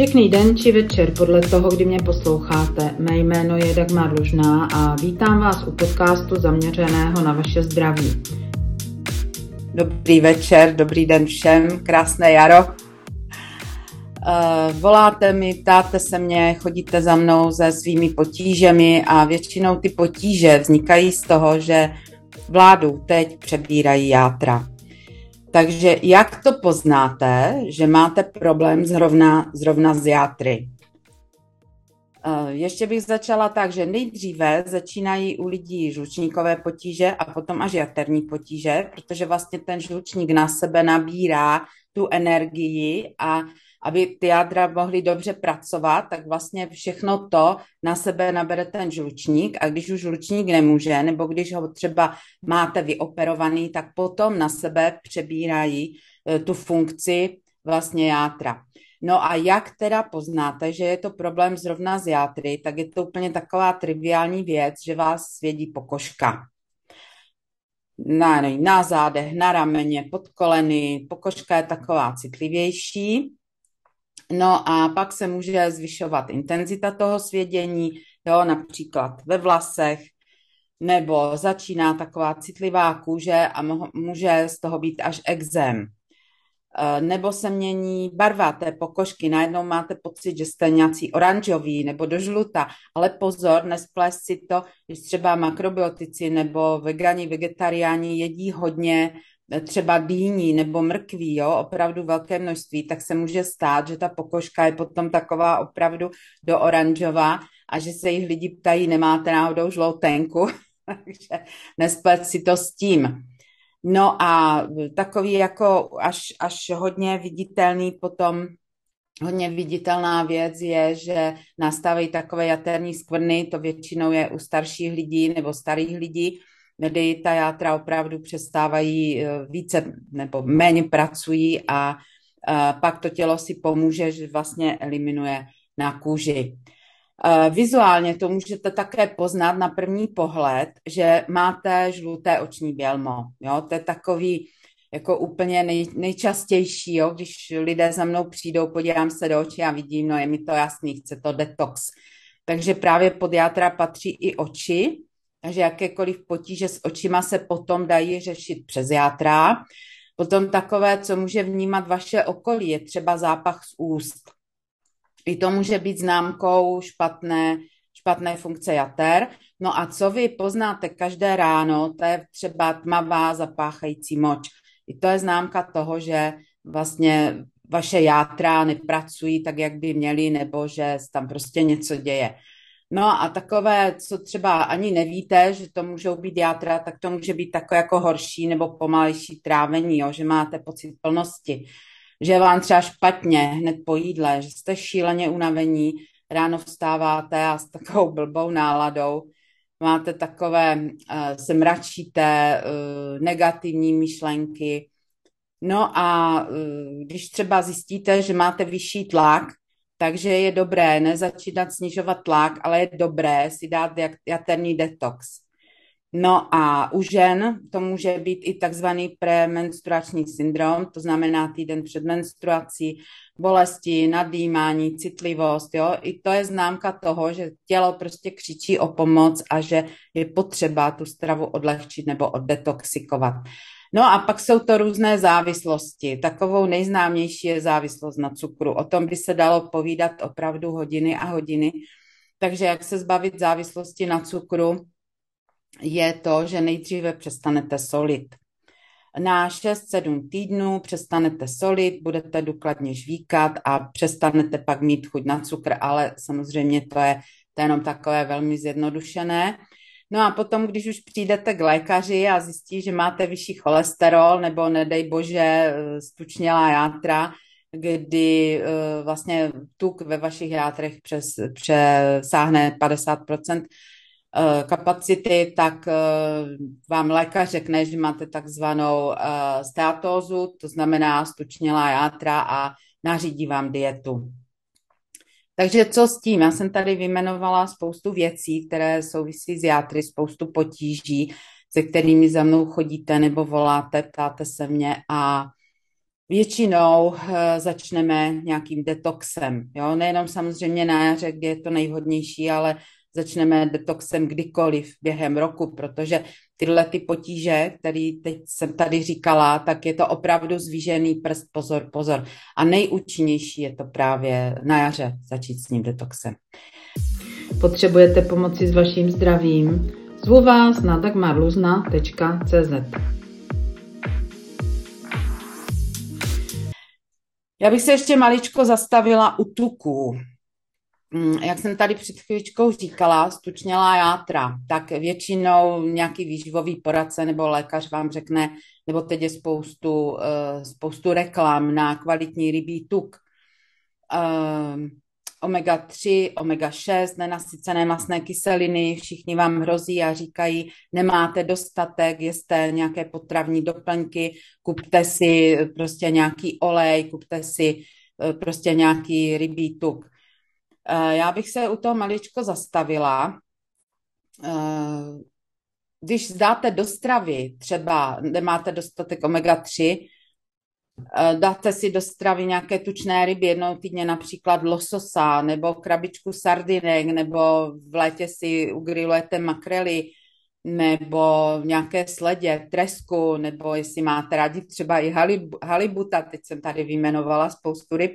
Pěkný den či večer podle toho, kdy mě posloucháte. Mé jméno je Dagmar Lužná a vítám vás u podcastu zaměřeného na vaše zdraví. Dobrý večer, dobrý den všem, krásné jaro. Uh, voláte mi, ptáte se mě, chodíte za mnou se svými potížemi a většinou ty potíže vznikají z toho, že vládu teď přebírají játra. Takže jak to poznáte, že máte problém zrovna, zrovna z játry? Eh, ještě bych začala tak, že nejdříve začínají u lidí žlučníkové potíže a potom až jaterní potíže, protože vlastně ten žlučník na sebe nabírá tu energii a aby ty jádra mohly dobře pracovat, tak vlastně všechno to na sebe nabere ten žlučník a když už žlučník nemůže, nebo když ho třeba máte vyoperovaný, tak potom na sebe přebírají eh, tu funkci vlastně játra. No a jak teda poznáte, že je to problém zrovna z játry, tak je to úplně taková triviální věc, že vás svědí pokožka. Na, na zádech, na rameně, pod koleny, pokožka je taková citlivější. No a pak se může zvyšovat intenzita toho svědění, jo, například ve vlasech, nebo začíná taková citlivá kůže a může z toho být až exém. E, nebo se mění barva té pokožky, najednou máte pocit, že jste nějací oranžový nebo do žluta, ale pozor, nesplést si to, když třeba makrobiotici nebo vegani, vegetariáni jedí hodně třeba dýní nebo mrkví, jo, opravdu velké množství, tak se může stát, že ta pokožka je potom taková opravdu do oranžová a že se jich lidi ptají, nemáte náhodou žloutenku, takže nesplet si to s tím. No a takový jako až, až hodně viditelný potom hodně viditelná věc je, že nastávají takové jaterní skvrny, to většinou je u starších lidí nebo starých lidí, kdy ta játra opravdu přestávají eh, více nebo méně pracují a pak to tělo si pomůže, že vlastně eliminuje na kůži. Eh, vizuálně to můžete také poznat na první pohled, že máte žluté oční bělmo. Jo? To je takový jako úplně nej, nejčastější, jo? když lidé za mnou přijdou, podívám se do očí a vidím, no je mi to jasný, chce to detox. Takže právě pod játra patří i oči, takže jakékoliv potíže s očima se potom dají řešit přes játra. Potom takové, co může vnímat vaše okolí, je třeba zápach z úst. I to může být známkou špatné, špatné funkce jater. No a co vy poznáte každé ráno, to je třeba tmavá zapáchající moč. I to je známka toho, že vlastně vaše játra nepracují tak, jak by měly, nebo že tam prostě něco děje. No a takové, co třeba ani nevíte, že to můžou být játra, tak to může být takové jako horší nebo pomalejší trávení, jo, že máte pocit plnosti, že vám třeba špatně hned po jídle, že jste šíleně unavení, ráno vstáváte a s takovou blbou náladou máte takové, uh, se mračíte, uh, negativní myšlenky. No a uh, když třeba zjistíte, že máte vyšší tlak, takže je dobré nezačínat snižovat tlak, ale je dobré si dát jaterní detox. No a u žen to může být i takzvaný premenstruační syndrom, to znamená týden před menstruací, bolesti, nadýmání, citlivost, jo. I to je známka toho, že tělo prostě křičí o pomoc a že je potřeba tu stravu odlehčit nebo oddetoxikovat. No a pak jsou to různé závislosti. Takovou nejznámější je závislost na cukru. O tom by se dalo povídat opravdu hodiny a hodiny. Takže jak se zbavit závislosti na cukru, je to, že nejdříve přestanete solit. Na 6-7 týdnů přestanete solit, budete důkladně žvíkat a přestanete pak mít chuť na cukr, ale samozřejmě to je, to je jenom takové velmi zjednodušené. No a potom, když už přijdete k lékaři a zjistí, že máte vyšší cholesterol nebo nedej bože eh, stučnělá játra, kdy uh, vlastně tuk ve vašich játrech přes, přesáhne 50% uh, kapacity, tak vám lékař řekne, že máte takzvanou steatózu, to znamená stučnělá játra a nařídí vám dietu. Takže co s tím? Já jsem tady vymenovala spoustu věcí, které souvisí s játry, spoustu potíží, se kterými za mnou chodíte nebo voláte, ptáte se mě a většinou eh, začneme nějakým detoxem. Jo? Nejenom samozřejmě na jaře, kde je to nejvhodnější, ale začneme detoxem kdykoliv během roku, protože tyhle ty potíže, které teď jsem tady říkala, tak je to opravdu zvížený prst, pozor, pozor. A nejúčinnější je to právě na jaře začít s ním detoxem. Potřebujete pomoci s vaším zdravím? Zvu vás na dagmarluzna.cz Já bych se ještě maličko zastavila u tuků. Mm, jak jsem tady před chvíličkou říkala, stučnělá játra, tak většinou nějaký výživový poradce nebo lékař vám řekne, nebo teď je spoustu, uh, spoustu reklam na kvalitní rybí tuk. Uh, omega-3, omega-6, nenasycené masné kyseliny, všichni vám hrozí a říkají, nemáte dostatek, jste nějaké potravní doplňky, kupte si prostě nějaký olej, kupte si uh, prostě nějaký rybí tuk. Eh, já bych se u toho maličko zastavila. Eh, když zdáte do stravy, třeba nemáte dostatek omega-3, eh, dáte si do stravy nějaké tučné ryby jednou týdně, například lososa nebo krabičku sardinek, nebo v létě si ugrilujete makrely, nebo nějaké sledě, tresku, nebo jestli máte rádi třeba i halibuta, teď jsem tady vyjmenovala spoustu ryb,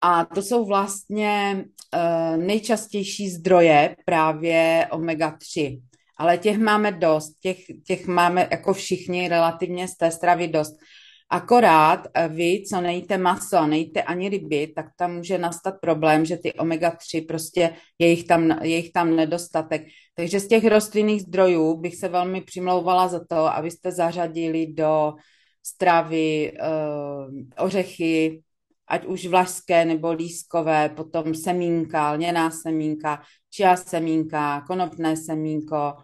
a to jsou vlastně uh, nejčastější zdroje právě omega-3. Ale těch máme dost, těch, těch máme jako všichni relativně z té stravy dost. Akorát eh, vy, co nejíte maso nejíte ani ryby, tak tam může nastat problém, že ty omega-3 prostě je jich, tam, je jich tam nedostatek. Takže z těch rostlinných zdrojů bych se velmi přimlouvala za to, abyste zařadili do stravy uh, ořechy, ať už vlašské nebo lískové, potom semínka, lněná semínka, čia semínka, konopné semínko.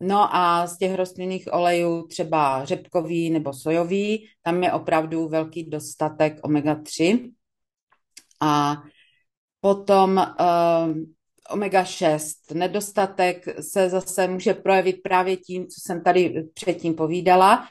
No a z těch rostlinných olejů třeba řepkový nebo sojový, tam je opravdu velký dostatek omega-3. A potom uh, omega-6. Nedostatek se zase může projevit právě tím, co jsem tady předtím povídala, Eh,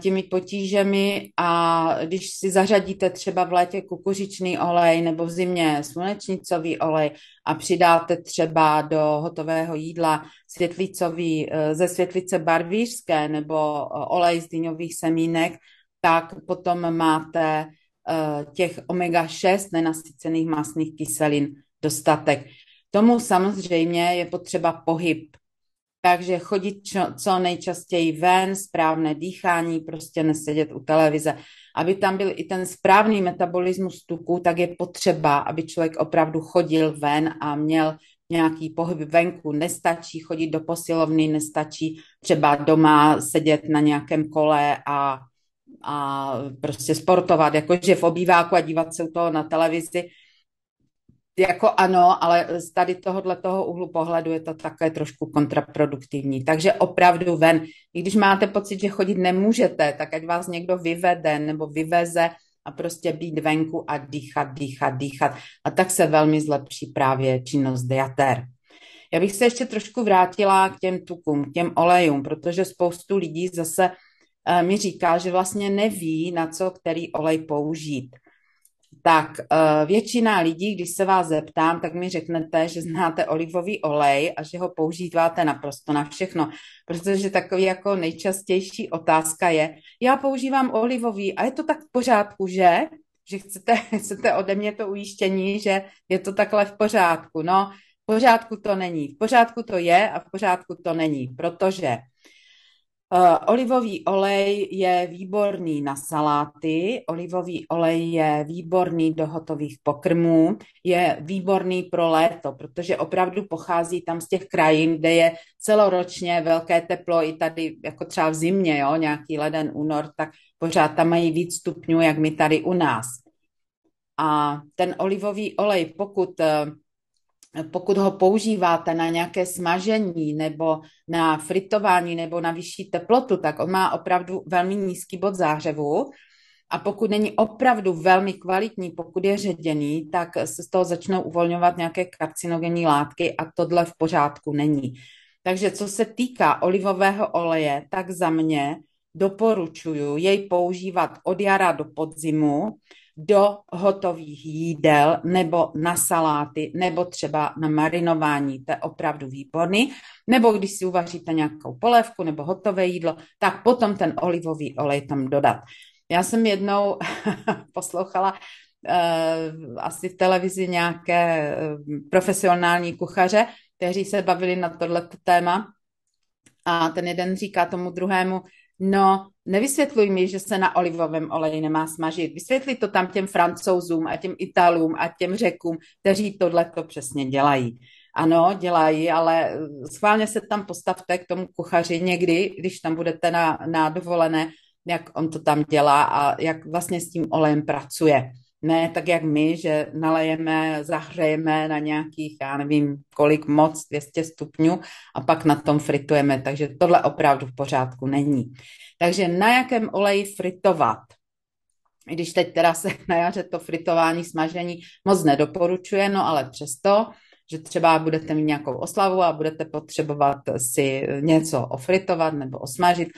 těmi potížemi a když si zařadíte třeba v létě kukuřičný olej nebo v zimě slunečnicový olej a přidáte třeba do hotového jídla světlicový, eh, ze světlice barvířské nebo eh, olej z dýňových semínek, tak potom máte těch omega-6 nenasycených masných kyselin dostatek. Tomu samozřejmě je potřeba pohyb, takže chodit čo, co nejčastěji ven, správné dýchání, prostě nesedět u televize. Aby tam byl i ten správný metabolismus tuku, tak je potřeba, aby člověk opravdu chodil ven a měl nějaký pohyb venku. Nestačí chodit do posilovny, nestačí třeba doma sedět na nějakém kole a, a prostě sportovat, jakože v obýváku a dívat se u toho na televizi jako ano, ale z tady tohohle toho úhlu pohledu je to také trošku kontraproduktivní. Takže opravdu ven. I když máte pocit, že chodit nemůžete, tak ať vás někdo vyvede nebo vyveze a prostě být venku a dýchat, dýchat, dýchat. A tak se velmi zlepší právě činnost diatér. Já bych se ještě trošku vrátila k těm tukům, k těm olejům, protože spoustu lidí zase uh, mi říká, že vlastně neví, na co který olej použít tak uh, většina lidí, když se vás zeptám, tak mi řeknete, že znáte olivový olej a že ho používáte naprosto na všechno, protože takový jako nejčastější otázka je, já používám olivový a je to tak v pořádku, že? Že chcete, chcete ode mě to ujištění, že je to takhle v pořádku. No, v pořádku to není. V pořádku to je a v pořádku to není, protože Uh, olivový olej je výborný na saláty, olivový olej je výborný do hotových pokrmů, je výborný pro léto, protože opravdu pochází tam z těch krajin, kde je celoročně velké teplo, i tady jako třeba v zimě, jo, nějaký leden, únor, tak pořád tam mají víc stupňů, jak my tady u nás. A ten olivový olej, pokud uh, pokud ho používáte na nějaké smažení nebo na fritování nebo na vyšší teplotu, tak on má opravdu velmi nízký bod zářevu. A pokud není opravdu velmi kvalitní, pokud je ředěný, tak se z toho začnou uvolňovat nějaké karcinogenní látky a tohle v pořádku není. Takže co se týká olivového oleje, tak za mě doporučuju jej používat od jara do podzimu do hotových jídel nebo na saláty nebo třeba na marinování. To je opravdu výborný. Nebo když si uvaříte nějakou polévku nebo hotové jídlo, tak potom ten olivový olej tam dodat. Já jsem jednou poslouchala uh, asi v televizi nějaké uh, profesionální kuchaře, kteří se bavili na tohleto téma a ten jeden říká tomu druhému, no nevysvětluj mi, že se na olivovém oleji nemá smažit. Vysvětli to tam těm francouzům a těm italům a těm řekům, kteří tohle to přesně dělají. Ano, dělají, ale eh, schválně se tam postavte k tomu kuchaři někdy, když tam budete na, na dovolené, jak on to tam dělá a jak vlastně s tím olejem pracuje. Ne tak jak my, že nalejeme, zahřejeme na nějakých, já nevím, kolik moc, 200 stupňů a pak na tom fritujeme. Takže tohle opravdu v pořádku není. Takže na jakém oleji fritovat? Když teď teda se na jaře to fritování, smažení moc nedoporučuje, no ale přesto, že třeba budete mít nějakou oslavu a budete potřebovat si něco ofritovat nebo osmažit,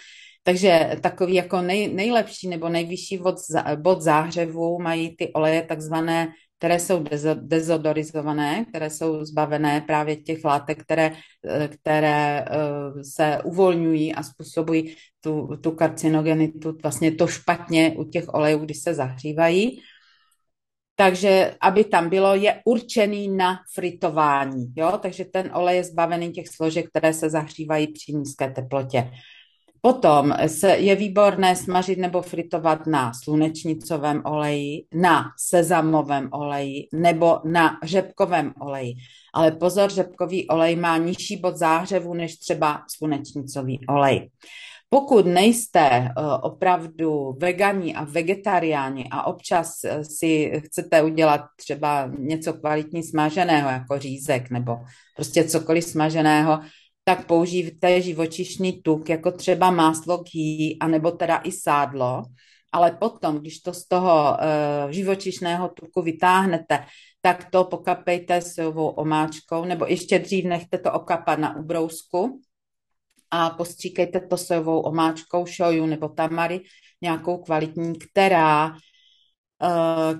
takže takový jako nej, nejlepší nebo nejvyšší bod, bod záhřevu mají ty oleje takzvané, které jsou dezodorizované, které jsou zbavené právě těch látek, které, které eh, se uvolňují a způsobují tu, tu karcinogenitu, vlastně to špatně u těch olejů, když se zahřívají. Takže aby tam bylo, je určený na fritování. Jo? Takže ten olej je zbavený těch složek, které se zahřívají při nízké teplotě. Potom se je výborné smažit nebo fritovat na slunečnicovém oleji, na sezamovém oleji nebo na řepkovém oleji. Ale pozor, řepkový olej má nižší bod záhřevu než třeba slunečnicový olej. Pokud nejste eh, opravdu vegani a vegetariáni a občas eh, si chcete udělat třeba něco kvalitní smaženého, jako řízek nebo prostě cokoliv smaženého, tak použijte živočišný tuk, jako třeba máslo ghee, anebo teda i sádlo, ale potom, když to z toho uh, živočišného tuku vytáhnete, tak to pokapejte sojovou omáčkou, nebo ještě dřív nechte to okapat na ubrousku a postříkejte to sojovou omáčkou, šoju nebo tamary, nějakou kvalitní, která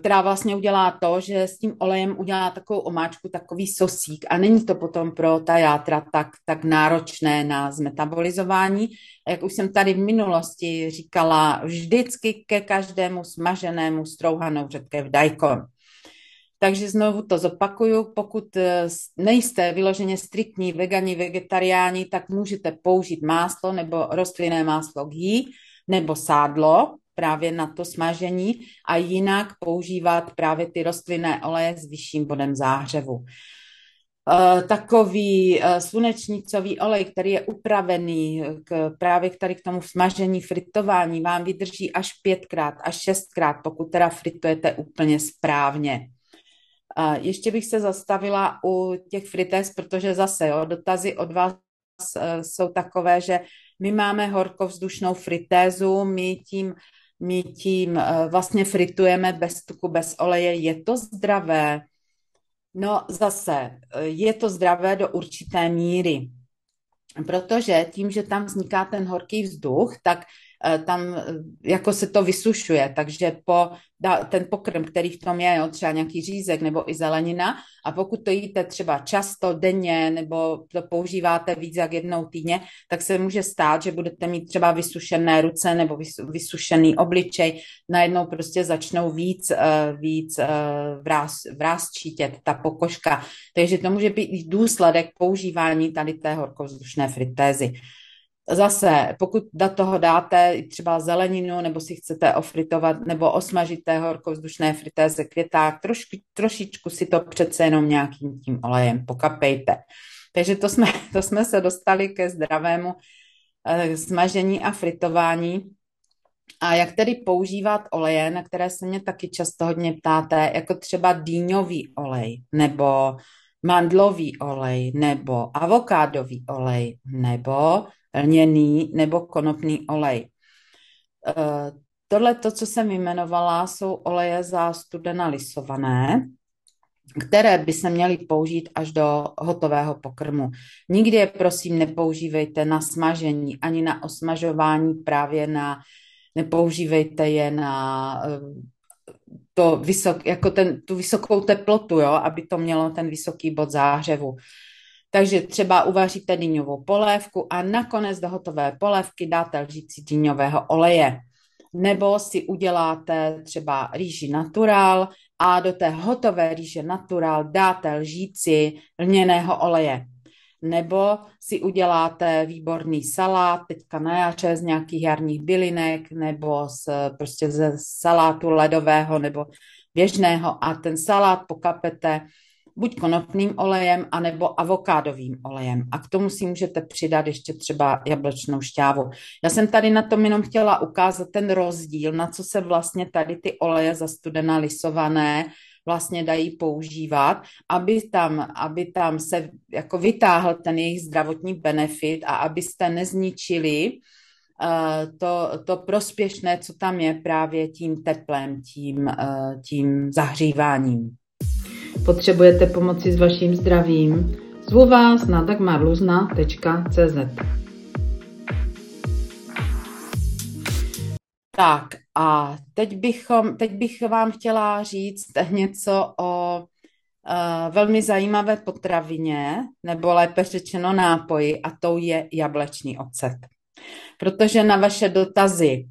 která vlastně udělá to, že s tím olejem udělá takovou omáčku, takový sosík a není to potom pro ta játra tak, tak náročné na zmetabolizování. A jak už jsem tady v minulosti říkala, vždycky ke každému smaženému strouhanou řetkev dajkon. Takže znovu to zopakuju, pokud eh, nejste vyloženě striktní vegani, vegetariáni, tak můžete použít máslo nebo rostlinné máslo ghee nebo sádlo, právě na to smažení a jinak používat právě ty rostlinné oleje s vyšším bodem záhřevu. Uh, takový uh, slunečnicový olej, který je upravený k, právě tady k tomu smažení, fritování, vám vydrží až pětkrát, až šestkrát, pokud teda fritujete úplně správně. Uh, ještě bych se zastavila u těch frités, protože zase jo, dotazy od vás jsou takové, že my máme horkovzdušnou fritézu, my tím my tím eh, vlastně fritujeme bez tuku, bez oleje. Je to zdravé? No zase, eh, je to zdravé do určité míry. Protože tím, že tam vzniká ten horký vzduch, tak tam eh, jako se to vysušuje, takže po, ten pokrm, který v tom je, jo, třeba nějaký řízek nebo i zelenina, a pokud to jíte třeba často, denně, nebo to používáte víc jak jednou týdně, tak se může stát, že budete mít třeba vysušené ruce nebo vysušený obličej, najednou prostě začnou víc, eh, víc vráz, vrázčítět ta pokožka. Takže to může být důsledek používání tady té horkovzdušné fritézy. Zase, pokud do toho dáte třeba zeleninu, nebo si chcete ofritovat, nebo osmažit té horkovzdušné fritéze květák, trošku, trošičku si to přece jenom nějakým tím olejem pokapejte. Takže to jsme, to jsme se dostali ke zdravému eh, smažení a fritování. A jak tedy používat oleje, na které se mě taky často hodně ptáte, jako třeba dýňový olej, nebo mandlový olej, nebo avokádový olej, nebo lněný nebo konopný olej. Eh, tohle, to, co jsem jmenovala, jsou oleje za studena lisované. které by se měly použít až do hotového pokrmu. Nikdy je prosím nepoužívejte na smažení ani na osmažování právě na, nepoužívejte je na eh, to vysok, jako ten, tu vysokou teplotu, jo, aby to mělo ten vysoký bod záhřevu. Takže třeba uvaříte dýňovou polévku a nakonec do hotové polévky dáte lžící dýňového oleje. Nebo si uděláte třeba rýži natural a do té hotové rýže natural dáte lžíci lněného oleje. Nebo si uděláte výborný salát teďka na jaře z nějakých jarních bylinek nebo z, prostě ze salátu ledového nebo běžného a ten salát pokapete buď konopným olejem, anebo avokádovým olejem. A k tomu si můžete přidat ještě třeba jablečnou šťávu. Já jsem tady na tom jenom chtěla ukázat ten rozdíl, na co se vlastně tady ty oleje zastudená lisované vlastně dají používat, aby tam, aby tam se jako vytáhl ten jejich zdravotní benefit a abyste nezničili uh, to, to prospěšné, co tam je právě tím teplem, tím, uh, tím zahříváním. Potřebujete pomoci s vaším zdravím? Zvu vás na dagmarluzna.cz Tak a teď, bychom, teď bych vám chtěla říct něco o uh, velmi zajímavé potravině, nebo lépe řečeno nápoji, a to je jablečný ocet. Protože na vaše dotazy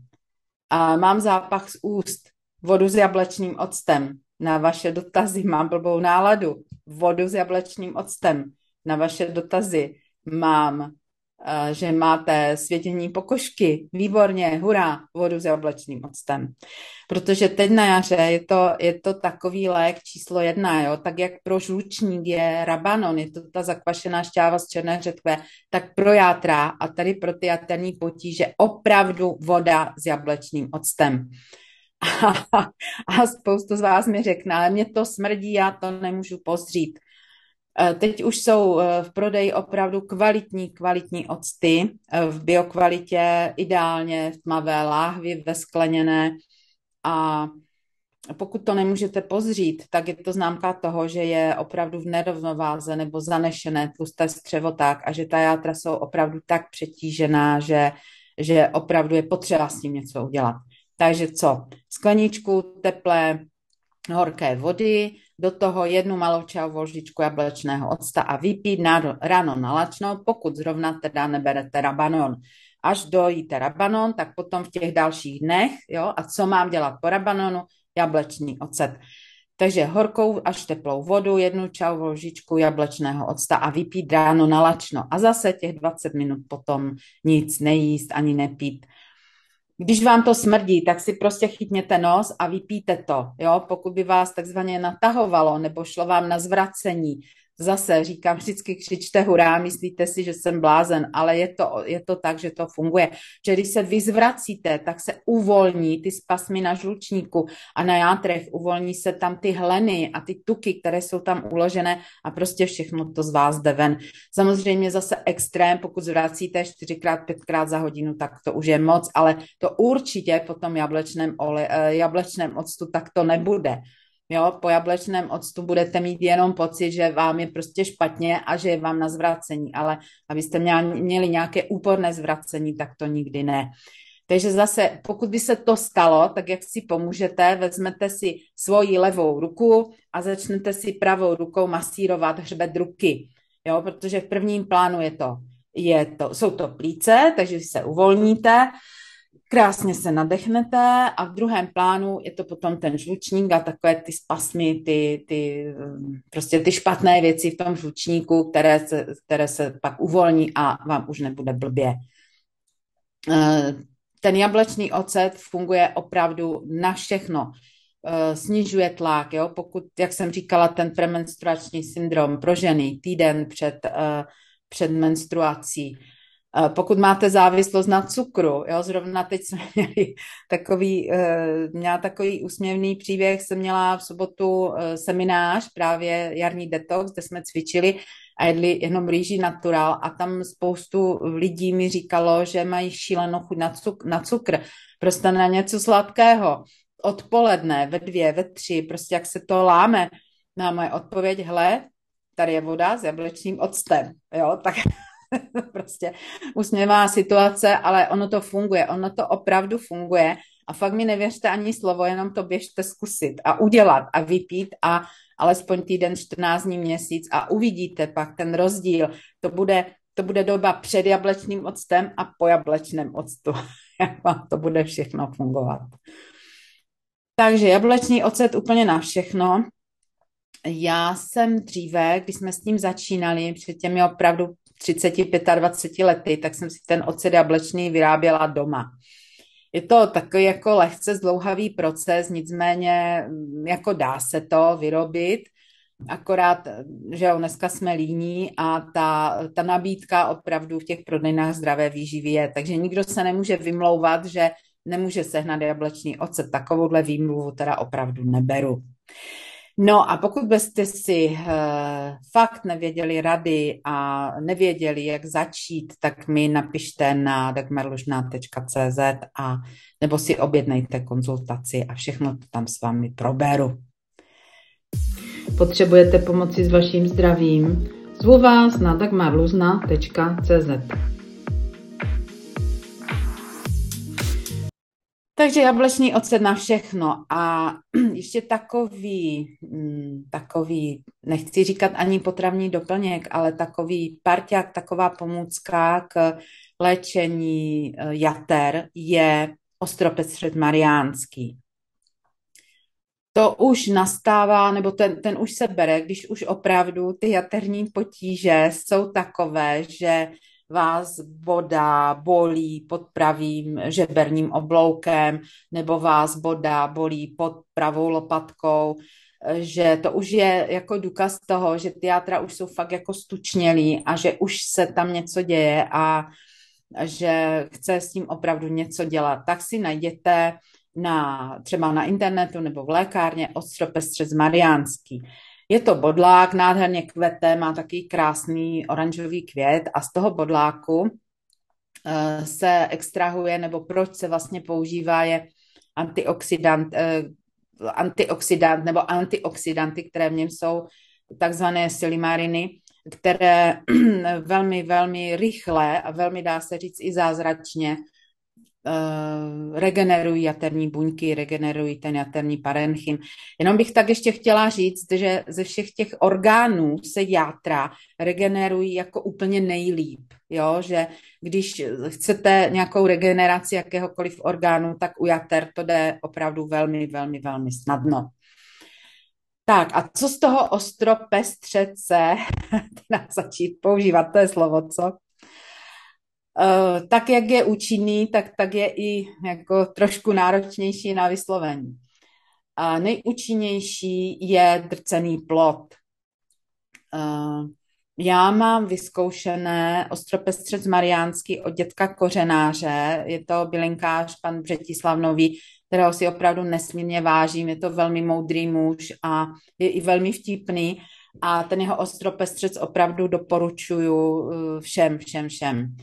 uh, mám zápach z úst, vodu s jablečným octem, na vaše dotazy mám blbou náladu, vodu s jablečným octem, na vaše dotazy mám že máte světění pokožky, výborně, hurá, vodu s jablečným octem. Protože teď na jaře je to, je to takový lék číslo jedna, jo? tak jak pro žlučník je rabanon, je to ta zakvašená šťáva z černé řetkve, tak pro játra a tady pro ty jaterní potíže opravdu voda s jablečným octem. A, a spoustu z vás mi řekne, ale mě to smrdí, já to nemůžu pozřít. Eh, teď už jsou eh, v prodeji opravdu kvalitní, kvalitní octy eh, v biokvalitě, ideálně v tmavé láhvi, ve skleněné a pokud to nemůžete pozřít, tak je to známka toho, že je opravdu v nerovnováze nebo zanešené tlusté střevo tak a že ta játra jsou opravdu tak přetížená, že, že opravdu je potřeba s tím něco udělat. Takže co? Skleničku teplé horké vody, do toho jednu malou čajovou jablečného octa a vypít ráno nalačno, pokud zrovna teda neberete rabanon. Až dojíte rabanon, tak potom v těch dalších dnech, jo, a co mám dělat po rabanonu? Jablečný ocet. Takže horkou až teplou vodu, jednu čajovou lžičku jablečného octa a vypít ráno nalačno. A zase těch 20 minut potom nic nejíst ani nepít. Když vám to smrdí, tak si prostě chytněte nos a vypíte to. Jo? Pokud by vás takzvaně natahovalo nebo šlo vám na zvracení, zase říkám, vždycky křičte hurá, myslíte si, že jsem blázen, ale je to, je to tak, že to funguje. Že když se vyzvracíte, tak se uvolní ty spasmy na žlučníku a na játrech, uvolní se tam ty hleny a ty tuky, které jsou tam uložené a prostě všechno to z vás jde ven. Samozřejmě zase extrém, pokud zvracíte čtyřikrát, pětkrát za hodinu, tak to už je moc, ale to určitě po tom jablečném, ole, eh, jablečném octu tak to nebude Jo, po jablečném octu budete mít jenom pocit, že vám je prostě špatně a že je vám na zvracení, ale abyste měli nějaké úporné zvracení, tak to nikdy ne. Takže zase, pokud by se to stalo, tak jak si pomůžete, vezmete si svoji levou ruku a začnete si pravou rukou masírovat hřbet ruky. Jo, protože v prvním plánu je to, je to, jsou to plíce, takže se uvolníte krásně se nadechnete a v druhém plánu je to potom ten žlučník a takové ty spasmy, ty, ty, prostě ty špatné věci v tom žlučníku, které se, které se pak uvolní a vám už nebude blbě. Eh, ten jablečný ocet funguje opravdu na všechno. Eh, snižuje tlak, jo? pokud, jak jsem říkala, ten premenstruační syndrom pro ženy týden před, eh, před menstruací, pokud máte závislost na cukru, jo, zrovna teď jsme měli takový, eh, měla takový úsměvný příběh, jsem měla v sobotu eh, seminář, právě jarní detox, kde jsme cvičili a jedli jenom rýži natural a tam spoustu lidí mi říkalo, že mají šílenou chuť na, cuk- na cukr, prostě na něco sladkého, odpoledne, ve dvě, ve tři, prostě jak se to láme, No a moje odpověď, hle, tady je voda s jablečným octem, jo, tak prostě usměvá situace, ale ono to funguje, ono to opravdu funguje a fakt mi nevěřte ani slovo, jenom to běžte zkusit a udělat a vypít a alespoň týden, 14 dní, měsíc a uvidíte pak ten rozdíl. To bude, to bude doba před jablečným octem a po jablečném octu. to bude všechno fungovat. Takže jablečný ocet úplně na všechno. Já jsem dříve, když jsme s tím začínali, před těmi opravdu 30, 25 lety, tak jsem si ten ocet jablečný vyráběla doma. Je to takový jako lehce zdlouhavý proces, nicméně mm, jako dá se to vyrobit, akorát, že jo, dneska jsme líní a ta, ta nabídka opravdu v těch prodejnách zdravé výživy je, takže nikdo se nemůže vymlouvat, že nemůže sehnat jablečný ocet. Takovouhle výmluvu teda opravdu neberu. No a pokud byste si uh, fakt nevěděli rady a nevěděli, jak začít, tak mi napište na dagmarlužná.cz a nebo si objednejte konzultaci a všechno to tam s vámi proberu. Potřebujete pomoci s vaším zdravím? Zvu vás na dagmarluzna.cz Takže jablečný ocet na všechno a ještě takový, mm, takový, nechci říkat ani potravní doplněk, ale takový parťák, taková pomůcka k léčení eh, jater je ostropestřed mariánský. To už nastává, nebo ten, ten už se bere, když už opravdu ty jaterní potíže jsou takové, že vás boda bolí pod pravým žeberním obloukem nebo vás boda bolí pod pravou lopatkou, že to už je jako důkaz toho, že ty játra už jsou fakt jako stučnělý a že už se tam něco děje a že chce s tím opravdu něco dělat, tak si najděte na, třeba na internetu nebo v lékárně ostropestřec mariánský. Je to bodlák, nádherně kvete, má takový krásný oranžový květ a z toho bodláku eh, se extrahuje, nebo proč se vlastně používá, je antioxidant, eh, antioxidant nebo antioxidanty, které v něm jsou takzvané silimariny, které velmi, velmi rychle a velmi dá se říct i zázračně regenerují jaterní buňky, regenerují ten jaterní parenchym. Jenom bych tak ještě chtěla říct, že ze všech těch orgánů se játra regenerují jako úplně nejlíp. Jo? Že když chcete nějakou regeneraci jakéhokoliv orgánu, tak u jater to jde opravdu velmi, velmi, velmi snadno. Tak a co z toho ostropestřece začít používat, to je slovo, co? Eh, tak, jak je účinný, tak, tak je i jako trošku náročnější na vyslovení. A nejúčinnější je drcený plot. Uh, já mám vyzkoušené ostropestřec mariánský od dětka kořenáře, je to bylinkář pan Břetislav Nový, kterého si opravdu nesmírně vážím, je to velmi moudrý muž a je i velmi vtipný a ten jeho ostropestřec opravdu doporučuju eh, všem, všem, všem.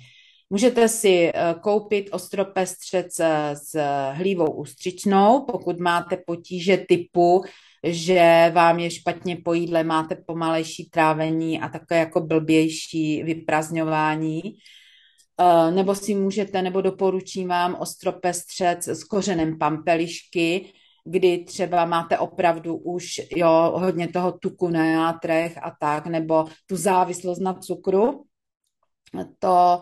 Můžete si eh, koupit ostropestřec eh, s hlívou ústřičnou, pokud máte potíže typu, že vám je špatně po jídle, máte pomalejší trávení a takové jako blbější vyprazňování. Eh, nebo si můžete, nebo doporučím vám ostropestřec s kořenem pampelišky, kdy třeba máte opravdu už jo, hodně toho tuku na játrech a tak, nebo tu závislost na cukru. To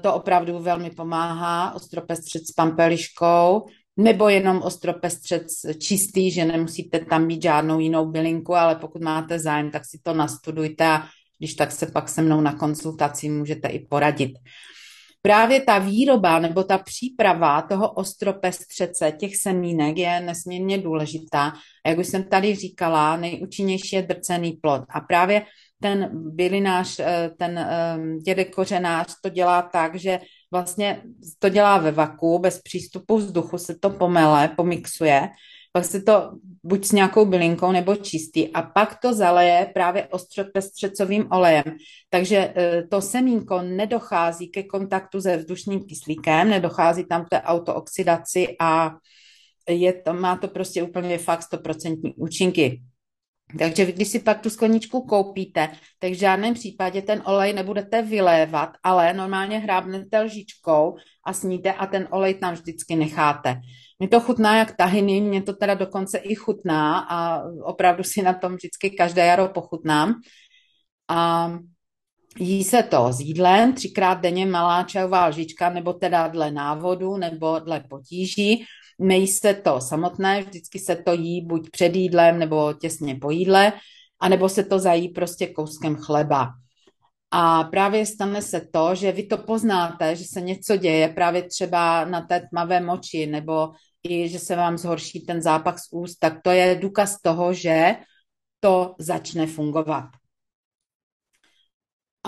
to opravdu velmi pomáhá, ostropestřec s pampeliškou, nebo jenom ostropestřec čistý, že nemusíte tam mít žádnou jinou bylinku, ale pokud máte zájem, tak si to nastudujte a když tak se pak se mnou na konsultaci můžete i poradit. Právě ta výroba nebo ta příprava toho ostropestřece, těch semínek je nesmírně důležitá. A jak už jsem tady říkala, nejúčinnější je drcený plod. A právě ten bylinář, eh, ten ehm, dědek kořenář to dělá tak, že vlastně to dělá ve vaku, bez přístupu vzduchu se to pomele, pomixuje, pak se to buď s nějakou bylinkou nebo čistý a pak to zaleje právě ostropestřecovým olejem. Takže eh, to semínko nedochází ke kontaktu se vzdušným kyslíkem, nedochází tam k té autooxidaci a je to, má to prostě úplně fakt 100% účinky. Takže když si pak tu skleničku koupíte, tak v žádném případě ten olej nebudete vylévat, ale normálně hrábnete lžičkou a sníte a ten olej tam vždycky necháte. Mně to chutná jak tahiny, mě to teda dokonce i chutná a opravdu si na tom vždycky každé jaro pochutnám. A jí se to s jídlem, třikrát denně malá čajová lžička, nebo teda dle návodu, nebo dle potíží. Nejí se to samotné, vždycky se to jí buď před jídlem, nebo těsně po jídle, anebo se to zají prostě kouskem chleba. A právě stane se to, že vy to poznáte, že se něco děje právě třeba na té tmavé moči, nebo i, že se vám zhorší ten zápach z úst, tak to je důkaz toho, že to začne fungovat.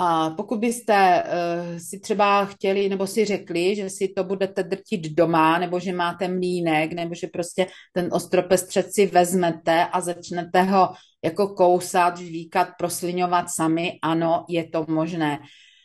A pokud byste uh, si třeba chtěli, nebo si řekli, že si to budete drtit doma, nebo že máte mlínek, nebo že prostě ten ostropestřec si vezmete a začnete ho jako kousat, žvíkat, prosliňovat sami, ano, je to možné.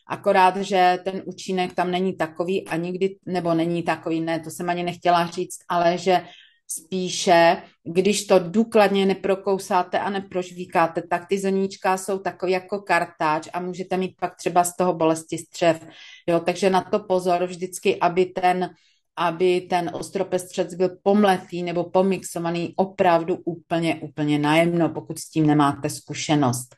Akorát, že ten účinek tam není takový a nikdy, nebo není takový, ne, to jsem ani nechtěla říct, ale že spíše, když to důkladně neprokousáte a neprožvíkáte, tak ty zrníčka jsou takový jako kartáč a můžete mít pak třeba z toho bolesti střev. Jo, takže na to pozor vždycky, aby ten, aby ten ostropestřec byl pomletý nebo pomixovaný opravdu úplně, úplně najemno, pokud s tím nemáte zkušenost.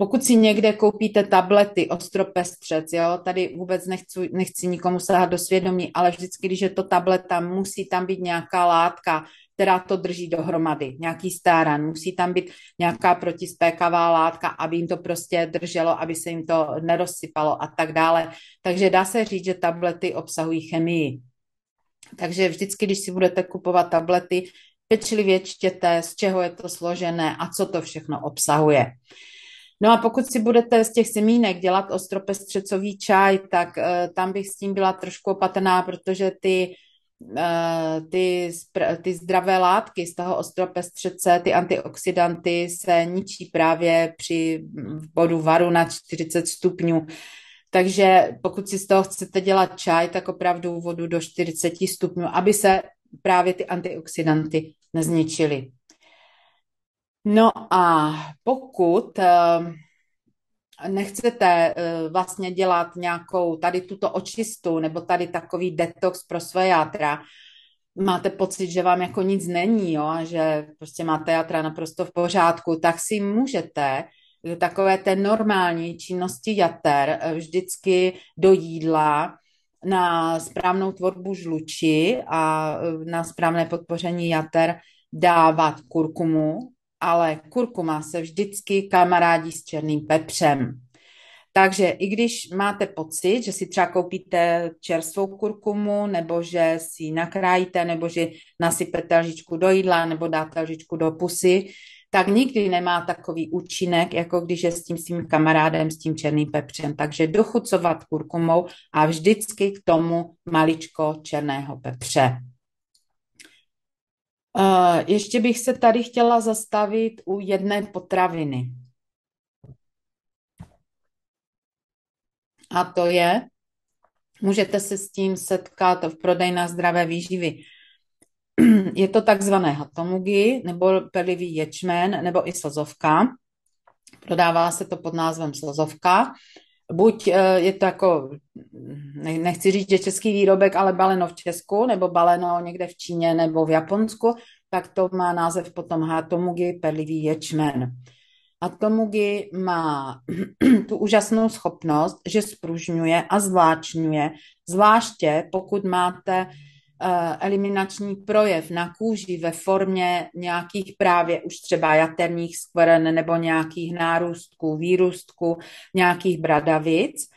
Pokud si někde koupíte tablety, ostropestřec, jo, tady vůbec nechci, nechci nikomu sahat do svědomí, ale vždycky, když je to tableta, musí tam být nějaká látka, která to drží dohromady, nějaký stáran, musí tam být nějaká protispékavá látka, aby jim to prostě drželo, aby se jim to nerozsypalo a tak dále. Takže dá se říct, že tablety obsahují chemii. Takže vždycky, když si budete kupovat tablety, pečlivě čtěte, z čeho je to složené a co to všechno obsahuje. No a pokud si budete z těch semínek dělat ostropestřecový čaj, tak uh, tam bych s tím byla trošku opatrná, protože ty, uh, ty, ty zdravé látky z toho ostropestřece, ty antioxidanty se ničí právě při bodu varu na 40 stupňů. Takže pokud si z toho chcete dělat čaj, tak opravdu vodu do 40 stupňů, aby se právě ty antioxidanty nezničily. No a pokud eh, nechcete eh, vlastně dělat nějakou tady tuto očistu nebo tady takový detox pro své játra, máte pocit, že vám jako nic není jo, a že prostě máte játra naprosto v pořádku, tak si můžete takové té normální činnosti jater eh, vždycky do jídla na správnou tvorbu žluči a na správné podpoření jater dávat kurkumu, ale kurkuma se vždycky kamarádí s černým pepřem. Takže i když máte pocit, že si třeba koupíte čerstvou kurkumu, nebo že si ji nakrájíte, nebo že nasypete lžičku do jídla, nebo dáte lžičku do pusy, tak nikdy nemá takový účinek, jako když je s tím svým kamarádem, s tím černým pepřem. Takže dochucovat kurkumou a vždycky k tomu maličko černého pepře. Uh, ještě bych se tady chtěla zastavit u jedné potraviny. A to je, můžete se s tím setkat v prodejná zdravé výživy. Je to takzvané hatomugi, nebo pelivý ječmen, nebo i slzovka. Prodává se to pod názvem slzovka buď eh, je to jako, nechci říct, že český výrobek, ale baleno v Česku, nebo baleno někde v Číně nebo v Japonsku, tak to má název potom hatomugi perlivý ječmen. Hatomugi má tu úžasnou schopnost, že spružňuje a zvláčňuje, zvláště pokud máte eliminační projev na kůži ve formě nějakých právě už třeba jaterních skvrn nebo nějakých nárůstků, výrůstků, nějakých bradavic,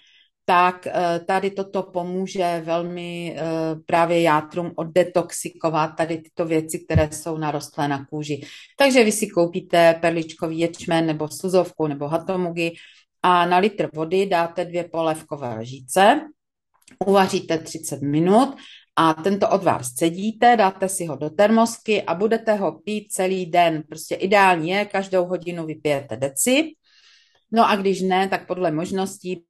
tak eh, tady toto pomůže velmi eh, právě játrům oddetoxikovat tady tyto věci, které jsou narostlé na kůži. Takže vy si koupíte perličkový ječmen nebo slzovku nebo hatomugi a na litr vody dáte dvě polévkové lžíce, uvaříte 30 minut a tento odvar scedíte, dáte si ho do termosky a budete ho pít celý den. Prostě ideální je, každou hodinu vypijete deci. No a když ne, tak podle možností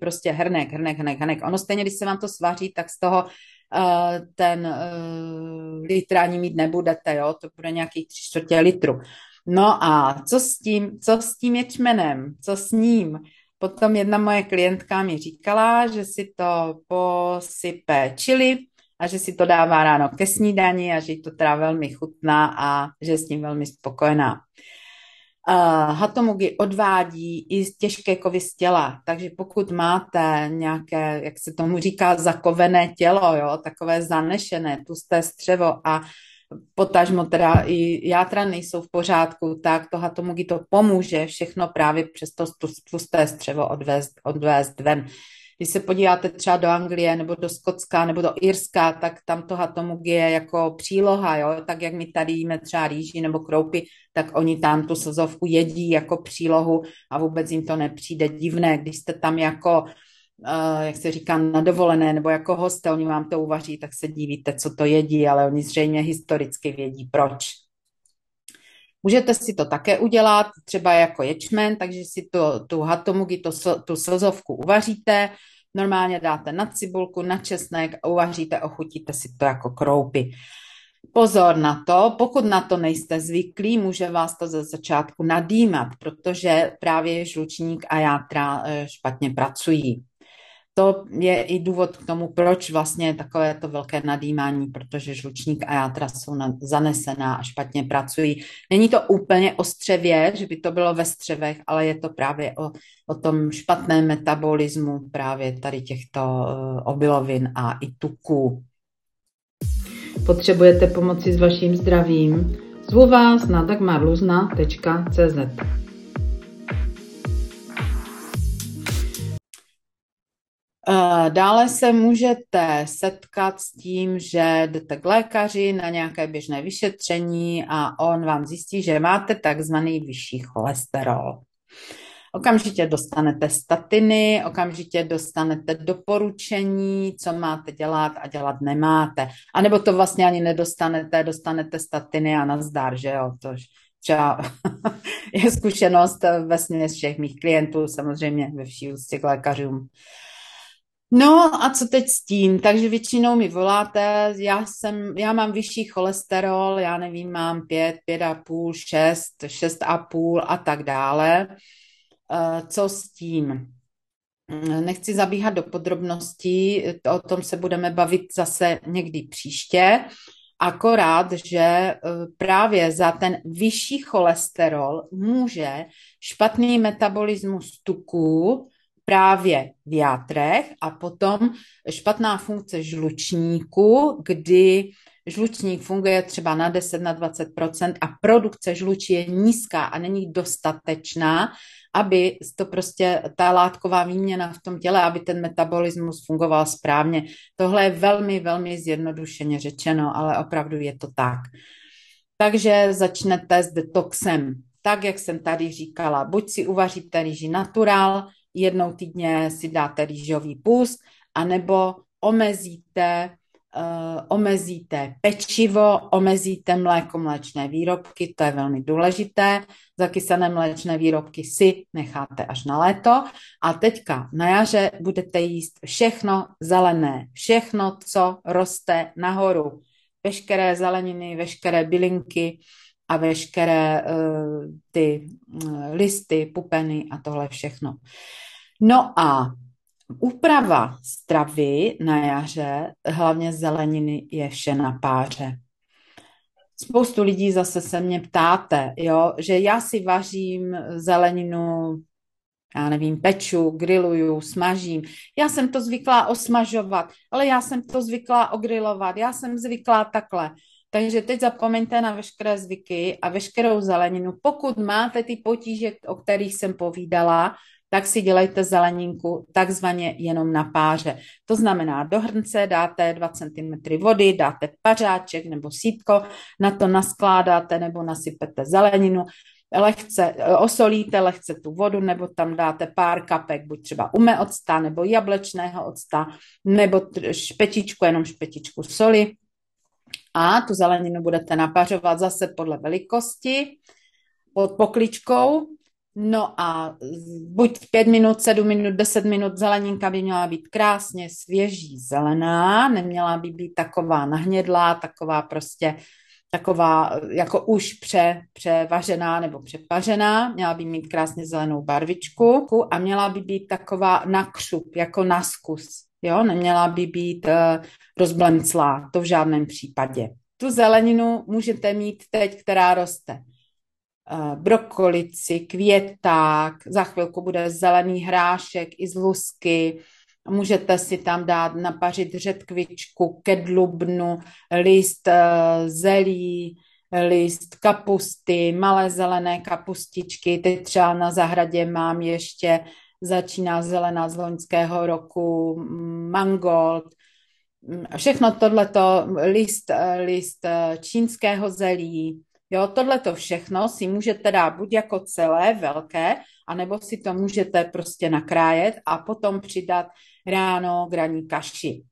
prostě hrnek, hrnek, hrnek, hrnek. Ono stejně, když se vám to svaří, tak z toho uh, ten uh, litr ani mít nebudete, jo, to bude nějakých tři čtvrtě litru. No a co s tím, co s tím ječmenem, co s ním? Potom jedna moje klientka mi říkala, že si to posype čili a že si to dává ráno ke snídani a že jí to teda velmi chutná a že je s tím velmi spokojená. Uh, hatomugi odvádí i těžké kovy z těla, takže pokud máte nějaké, jak se tomu říká, zakovené tělo, jo, takové zanešené, tlusté střevo a potažmo teda i játra nejsou v pořádku, tak to hatomugi to pomůže všechno právě přes to tlusté střevo odvést, odvést ven. Když se podíváte třeba do Anglie nebo do Skotska nebo do Irska, tak tam to hatomug je jako příloha, jo? tak jak my tady jíme třeba rýži nebo kroupy, tak oni tam tu sozovku jedí jako přílohu a vůbec jim to nepřijde divné, když jste tam jako Uh, jak se říká, na dovolené, nebo jako hoste, oni vám to uvaří, tak se divíte, co to jedí, ale oni zřejmě historicky vědí, proč. Můžete si to také udělat, třeba jako ječmen, takže si to, tu hatomugi, to, tu slzovku uvaříte, normálně dáte na cibulku, na česnek a uvaříte, ochutíte si to jako kroupy. Pozor na to, pokud na to nejste zvyklí, může vás to ze začátku nadýmat, protože právě žlučník a játra eh, špatně pracují to je i důvod k tomu, proč vlastně je takové to velké nadýmání, protože žlučník a játra jsou zanesená a špatně pracují. Není to úplně o střevě, že by to bylo ve střevech, ale je to právě o, o tom špatném metabolismu právě tady těchto uh, obilovin a i tuků. Potřebujete pomoci s vaším zdravím? Zvu vás na dagmarluzna.cz. dále se můžete setkat s tím, že jdete k lékaři na nějaké běžné vyšetření a on vám zjistí, že máte takzvaný vyšší cholesterol. Okamžitě dostanete statiny, okamžitě dostanete doporučení, co máte dělat a dělat nemáte. A nebo to vlastně ani nedostanete, dostanete statiny a nazdar, že jo, to třeba je zkušenost ve všech mých klientů, samozřejmě ve vší úctě k lékařům. No a co teď s tím? Takže většinou mi voláte, já, jsem, já mám vyšší cholesterol, já nevím, mám pět, pět a půl, šest, šest a půl a tak dále. Eh, co s tím? Nechci zabíhat do podrobností, o tom se budeme bavit zase někdy příště. Akorát, že eh, právě za ten vyšší cholesterol může špatný metabolismus tuků právě v játrech a potom špatná funkce žlučníku, kdy žlučník funguje třeba na 10 na 20% a produkce žluči je nízká a není dostatečná, aby to prostě ta látková výměna v tom těle, aby ten metabolismus fungoval správně. Tohle je velmi, velmi zjednodušeně řečeno, ale opravdu je to tak. Takže začnete s detoxem. Tak, jak jsem tady říkala, buď si uvaříte rýži natural, jednou týdně si dáte rýžový pust, anebo omezíte, uh, omezíte pečivo, omezíte mléko, mléčné výrobky, to je velmi důležité. Zakysané mléčné výrobky si necháte až na léto. A teďka na jaře budete jíst všechno zelené, všechno, co roste nahoru. Veškeré zeleniny, veškeré bylinky, a veškeré uh, ty uh, listy, pupeny a tohle všechno. No a úprava stravy na jaře, hlavně zeleniny, je vše na páře. Spoustu lidí zase se mě ptáte, jo, že já si vařím zeleninu, já nevím, peču, griluju, smažím. Já jsem to zvyklá osmažovat, ale já jsem to zvyklá ogrilovat, já jsem zvyklá takhle. Takže teď zapomeňte na veškeré zvyky a veškerou zeleninu. Pokud máte ty potíže, o kterých jsem povídala, tak si dělejte zeleninku takzvaně jenom na páře. To znamená, do hrnce dáte 2 cm vody, dáte pařáček nebo sítko, na to naskládáte nebo nasypete zeleninu, lehce osolíte lehce tu vodu, nebo tam dáte pár kapek, buď třeba ume octa, nebo jablečného octa, nebo špetičku, jenom špetičku soli. A tu zeleninu budete napařovat zase podle velikosti pod pokličkou No a buď 5 minut, 7 minut, 10 minut zeleninka by měla být krásně svěží zelená, neměla by být taková nahnědlá, taková prostě taková jako už pře, převařená nebo přepařená, měla by mít krásně zelenou barvičku a měla by být taková na křup, jako na zkus. Jo, neměla by být uh, rozblemclá, to v žádném případě. Tu zeleninu můžete mít teď, která roste. Uh, brokolici, květák, za chvilku bude zelený hrášek i z lusky, Můžete si tam dát napařit řetkvičku, kedlubnu, list uh, zelí, list kapusty, malé zelené kapustičky. Teď třeba na zahradě mám ještě začíná zelená z loňského roku, mangold, všechno tohleto, list, list čínského zelí, jo, tohleto všechno si můžete dát buď jako celé, velké, anebo si to můžete prostě nakrájet a potom přidat ráno k raní kaši.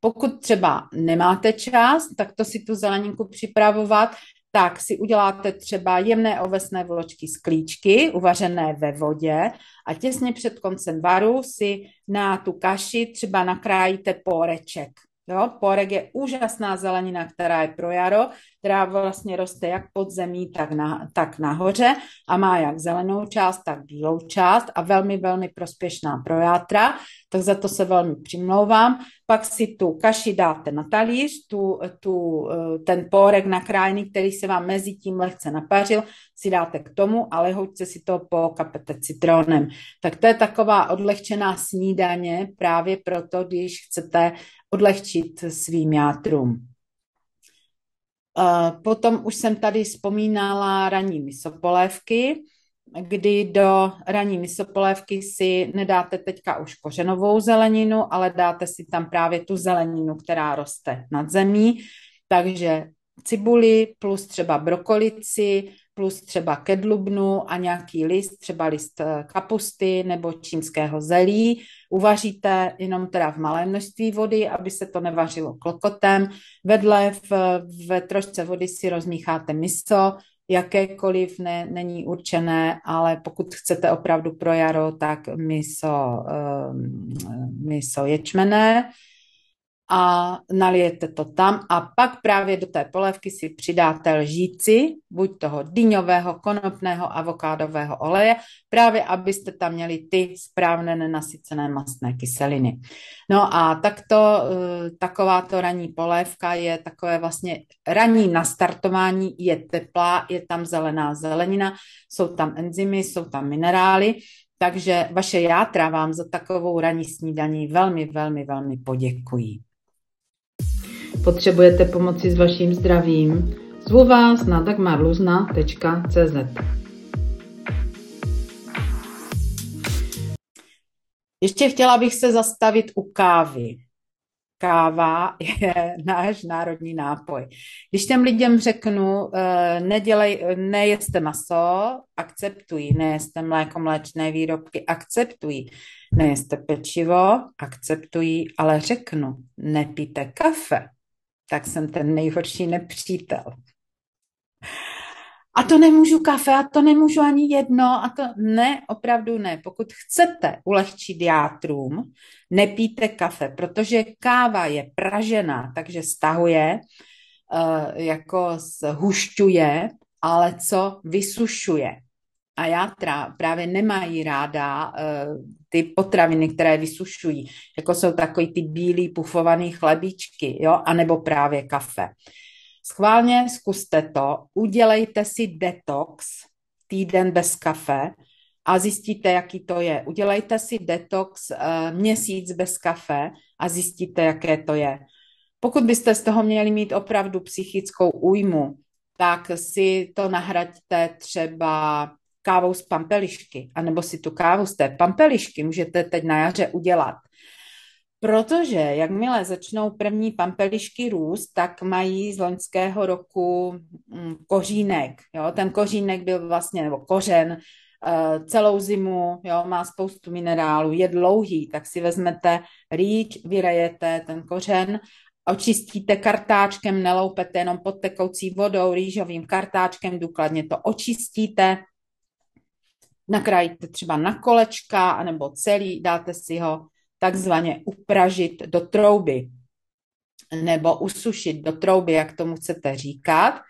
Pokud třeba nemáte čas, tak to si tu zeleninku připravovat, tak si uděláte třeba jemné ovesné vločky z klíčky, uvařené ve vodě a těsně před koncem varu si na tu kaši třeba nakrájíte póreček. Jo? Pórek je úžasná zelenina, která je pro jaro, která vlastně roste jak pod zemí, tak, na, tak nahoře a má jak zelenou část, tak bílou část a velmi, velmi prospěšná pro játra, tak za to se velmi přimlouvám. Pak si tu kaši dáte na talíř, tu, tu, eh, ten pórek nakrájený, který se vám mezi tím lehce napařil, si dáte k tomu a lehoučce si to pokapete citronem. Tak to je taková odlehčená snídaně právě proto, když chcete odlehčit svým játrům. Eh, potom už jsem tady vzpomínala ranní misopolévky, kdy do ranní misopolévky si nedáte teďka už kořenovou zeleninu, ale dáte si tam právě tu zeleninu, která roste nad zemí. Takže cibuli plus třeba brokolici, plus třeba kedlubnu a nějaký list, třeba list eh, kapusty nebo čínského zelí. Uvaříte jenom teda v malé množství vody, aby se to nevařilo klokotem. Vedle v, ve trošce vody si rozmícháte miso, jakékoliv ne, není určené, ale pokud chcete opravdu pro jaro, tak miso, um, miso ječmené a nalijete to tam a pak právě do té polévky si přidáte lžíci, buď toho dýňového, konopného, avokádového oleje, právě abyste tam měli ty správné nenasycené mastné kyseliny. No a takto, eh, takováto ranní polévka je takové vlastně ranní nastartování, je teplá, je tam zelená zelenina, jsou tam enzymy, jsou tam minerály, takže vaše játra vám za takovou ranní snídaní velmi, velmi, velmi poděkují. Potřebujete pomoci s vaším zdravím? Zvu vás na dagmarluzna.cz Ještě chtěla bych se zastavit u kávy. Káva je náš národní nápoj. Když těm lidem řeknu, eh, nedělej, nejeste maso, akceptují, nejeste mléko, mléčné výrobky, akceptují, nejeste pečivo, akceptují, ale řeknu, nepíte kafe, tak jsem ten nejhorší nepřítel. A to nemůžu kafe, a to nemůžu ani jedno, a to ne, opravdu ne. Pokud chcete ulehčit játrům, nepíte kafe, protože káva je pražená, takže stahuje, uh, jako zhušťuje, ale co vysušuje. A játra právě nemají ráda uh, ty potraviny, které vysušují, jako jsou takový ty bílý pufovaný chlebíčky, jo, anebo právě kafe. Schválně zkuste to, udělejte si detox týden bez kafe a zjistíte, jaký to je. Udělejte si detox uh, měsíc bez kafe a zjistíte, jaké to je. Pokud byste z toho měli mít opravdu psychickou újmu, tak si to nahraďte třeba kávou z pampelišky, anebo si tu kávu z té pampelišky můžete teď na jaře udělat. Protože jakmile začnou první pampelišky růst, tak mají z loňského roku mm, kořínek. Jo? Ten kořínek byl vlastně, nebo kořen, eh, celou zimu, jo, má spoustu minerálů, je dlouhý, tak si vezmete rýč, vyrejete ten kořen, očistíte kartáčkem, neloupete jenom pod tekoucí vodou, rýžovým kartáčkem, důkladně to očistíte, nakrájíte třeba na kolečka, anebo celý, dáte si ho takzvaně upražit do trouby nebo usušit do trouby, jak tomu chcete říkat.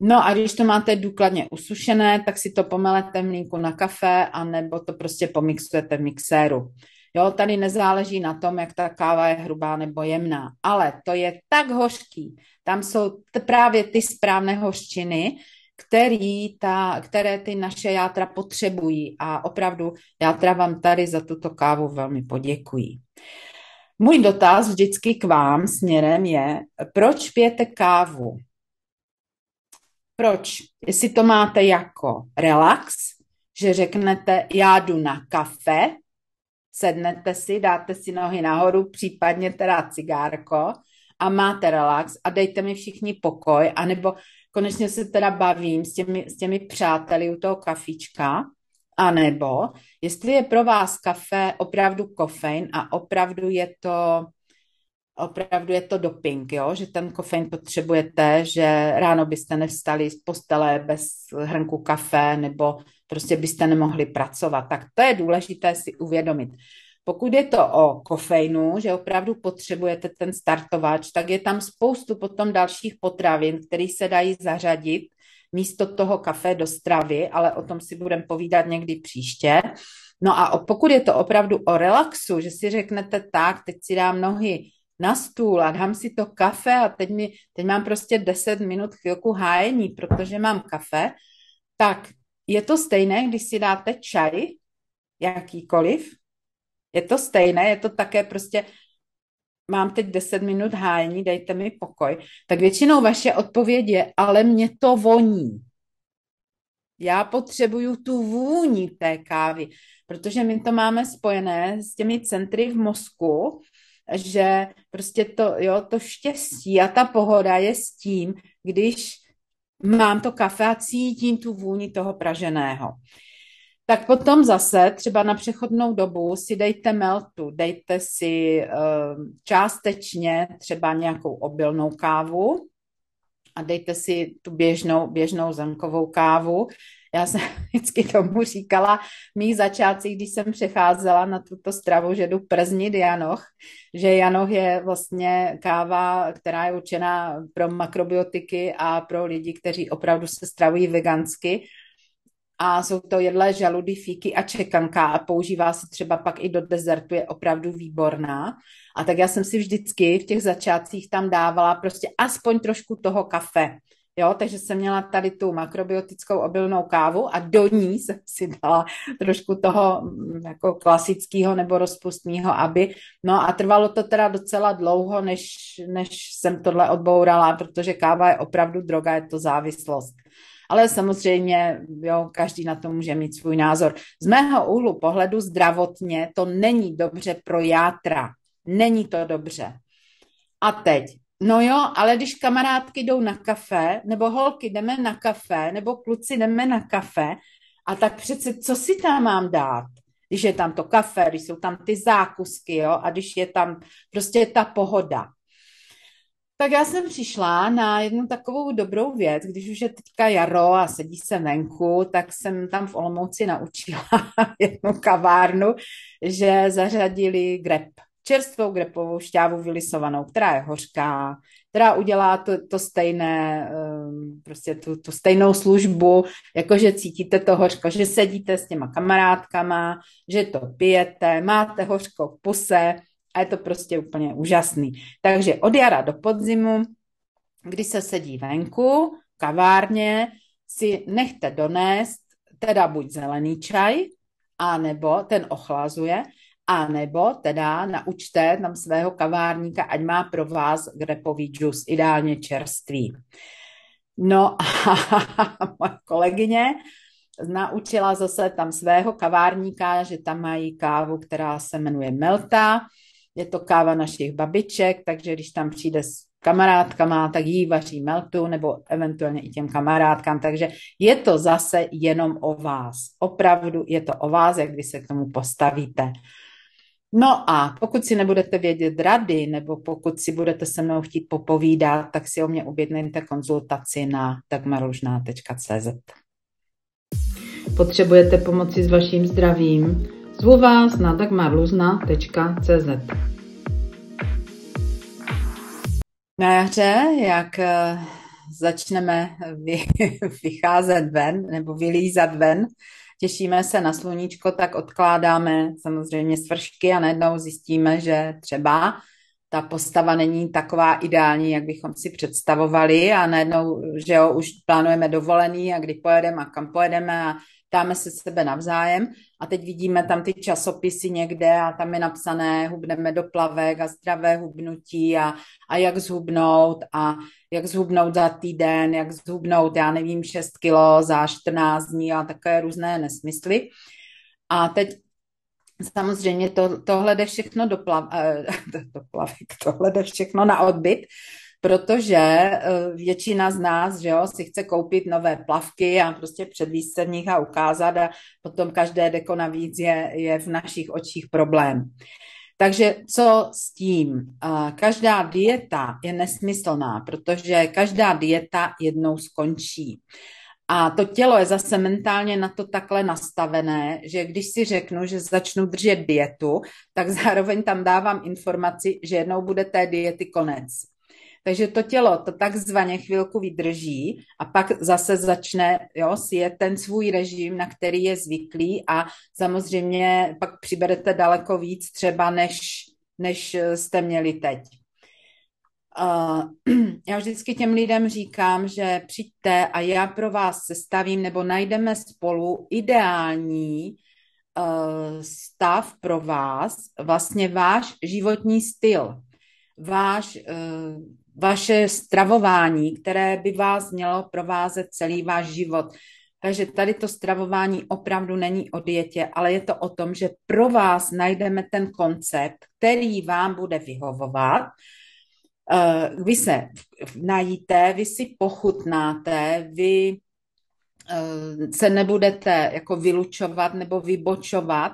No a když to máte důkladně usušené, tak si to pomelete v mlínku na kafe, anebo to prostě pomixujete v mixéru. Jo, tady nezáleží na tom, jak ta káva je hrubá nebo jemná, ale to je tak hořký. Tam jsou t- právě ty správné hořčiny, který ta, které ty naše játra potřebují a opravdu játra vám tady za tuto kávu velmi poděkují. Můj dotaz vždycky k vám směrem je, proč pijete kávu? Proč? Jestli to máte jako relax, že řeknete, já jdu na kafe, sednete si, dáte si nohy nahoru, případně teda cigárko a máte relax a dejte mi všichni pokoj, anebo konečně se teda bavím s těmi, s těmi přáteli u toho kafička, anebo jestli je pro vás kafe opravdu kofein a opravdu je to opravdu je to doping, jo? že ten kofein potřebujete, že ráno byste nevstali z postele bez hrnku kafe nebo prostě byste nemohli pracovat. Tak to je důležité si uvědomit. Pokud je to o kofeinu, že opravdu potřebujete ten startovač, tak je tam spoustu potom dalších potravin, které se dají zařadit místo toho kafe do stravy, ale o tom si budeme povídat někdy příště. No a pokud je to opravdu o relaxu, že si řeknete tak, teď si dám nohy na stůl a dám si to kafe a teď, mi, teď mám prostě 10 minut chvilku hájení, protože mám kafe, tak je to stejné, když si dáte čaj, jakýkoliv, je to stejné, je to také prostě, mám teď 10 minut hájení, dejte mi pokoj, tak většinou vaše odpověď je, ale mě to voní. Já potřebuju tu vůni té kávy, protože my to máme spojené s těmi centry v mozku, že prostě to, jo, to štěstí a ta pohoda je s tím, když mám to kafe a cítím tu vůni toho praženého. Tak potom zase třeba na přechodnou dobu si dejte meltu, dejte si uh, částečně třeba nějakou obilnou kávu a dejte si tu běžnou, běžnou zemkovou kávu já jsem vždycky tomu říkala mých začátcích, když jsem přecházela na tuto stravu, že jdu prznit janoch, že janoch je vlastně káva, která je určená pro makrobiotiky a pro lidi, kteří opravdu se stravují vegansky. A jsou to jedlé žaludy, fíky a čekanka a používá se třeba pak i do dezertu, je opravdu výborná. A tak já jsem si vždycky v těch začátcích tam dávala prostě aspoň trošku toho kafe Jo, takže jsem měla tady tu makrobiotickou obilnou kávu a do ní jsem si dala trošku toho mm, jako klasického nebo rozpustného, aby, no a trvalo to teda docela dlouho, než, než jsem tohle odbourala, protože káva je opravdu droga, je to závislost. Ale samozřejmě, jo, každý na to může mít svůj názor. Z mého úhlu pohledu zdravotně to není dobře pro játra. Není to dobře. A teď, No jo, ale když kamarádky jdou na kafe, nebo holky jdeme na kafe, nebo kluci jdeme na kafe, a tak přece co si tam mám dát? Když je tam to kafe, když jsou tam ty zákusky, jo, a když je tam prostě ta pohoda. Tak já jsem přišla na jednu takovou dobrou věc, když už je teďka jaro a sedí se venku, tak jsem tam v Olomouci naučila jednu kavárnu, že zařadili grep čerstvou grepovou šťávu vylisovanou, která je hořká, která udělá to, to stejné, ehm, prostě tu, tu stejnou službu, jakože cítíte to hořko, že sedíte s těma kamarádkama, že to pijete, máte hořko v puse a je to prostě úplně úžasný. Takže od jara do podzimu, kdy se sedí venku, kavárně, si nechte donést teda buď zelený čaj, a nebo ten ochlazuje, a nebo teda naučte tam svého kavárníka, ať má pro vás grepový džus, ideálně čerstvý. No a moje kolegyně naučila zase tam svého kavárníka, že tam mají kávu, která se jmenuje Melta. Je to káva našich babiček, takže když tam přijde s kamarádkama, tak jí vaří meltu, nebo eventuálně i těm kamarádkám. Takže je to zase jenom o vás. Opravdu je to o vás, jak vy se k tomu postavíte. No a pokud si nebudete vědět rady, nebo pokud si budete se mnou chtít popovídat, tak si o mě objednejte konzultaci na dagmaružná.cz. Potřebujete pomoci s vaším zdravím? Zvu vás na dagmarluzna.cz. Na jaře, jak eh, začneme vycházet ven nebo vylízat ven, těšíme se na sluníčko, tak odkládáme samozřejmě svršky a najednou zjistíme, že třeba ta postava není taková ideální, jak bychom si představovali a najednou, že jo, už plánujeme dovolený a kdy pojedeme a kam pojedeme a ptáme se sebe navzájem a teď vidíme tam ty časopisy někde a tam je napsané hubneme do plavek a zdravé hubnutí a, a jak zhubnout a jak zhubnout za týden, jak zhubnout, já nevím, 6 kilo za 14 dní a takové různé nesmysly. A teď samozřejmě to, tohle jde všechno do, plav, eh, do plavek, tohle jde všechno na odbyt, protože eh, většina z nás, že jo, si chce koupit nové plavky a prostě předvíst se v nich a ukázat a potom každé deko navíc je, je v našich očích problém. Takže co s tím? Každá dieta je nesmyslná, protože každá dieta jednou skončí. A to tělo je zase mentálně na to takhle nastavené, že když si řeknu, že začnu držet dietu, tak zároveň tam dávám informaci, že jednou bude té diety konec. Takže to tělo to takzvaně chvilku vydrží a pak zase začne jo, si je ten svůj režim, na který je zvyklý a samozřejmě pak přiberete daleko víc třeba, než, než jste měli teď. Uh, já vždycky těm lidem říkám, že přijďte a já pro vás sestavím nebo najdeme spolu ideální uh, stav pro vás, vlastně váš životní styl, váš uh, vaše stravování, které by vás mělo provázet celý váš život. Takže tady to stravování opravdu není o dietě, ale je to o tom, že pro vás najdeme ten koncept, který vám bude vyhovovat. Eh, vy se najíte, vy si pochutnáte, vy eh, se nebudete jako vylučovat nebo vybočovat,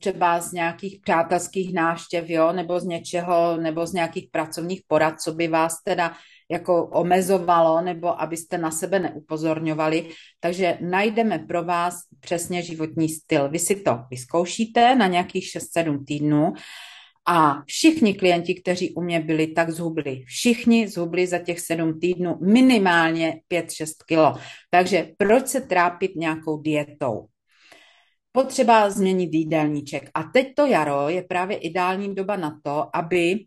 třeba z nějakých přátelských náštěv, jo, nebo z něčeho, nebo z nějakých pracovních porad, co by vás teda jako omezovalo, nebo abyste na sebe neupozorňovali. Takže najdeme pro vás přesně životní styl. Vy si to vyzkoušíte na nějakých 6-7 týdnů a všichni klienti, kteří u mě byli, tak zhubli. Všichni zhubli za těch 7 týdnů minimálně 5-6 kilo. Takže proč se trápit nějakou dietou? Potřeba změnit jídelníček. A teď to jaro je právě ideální doba na to, aby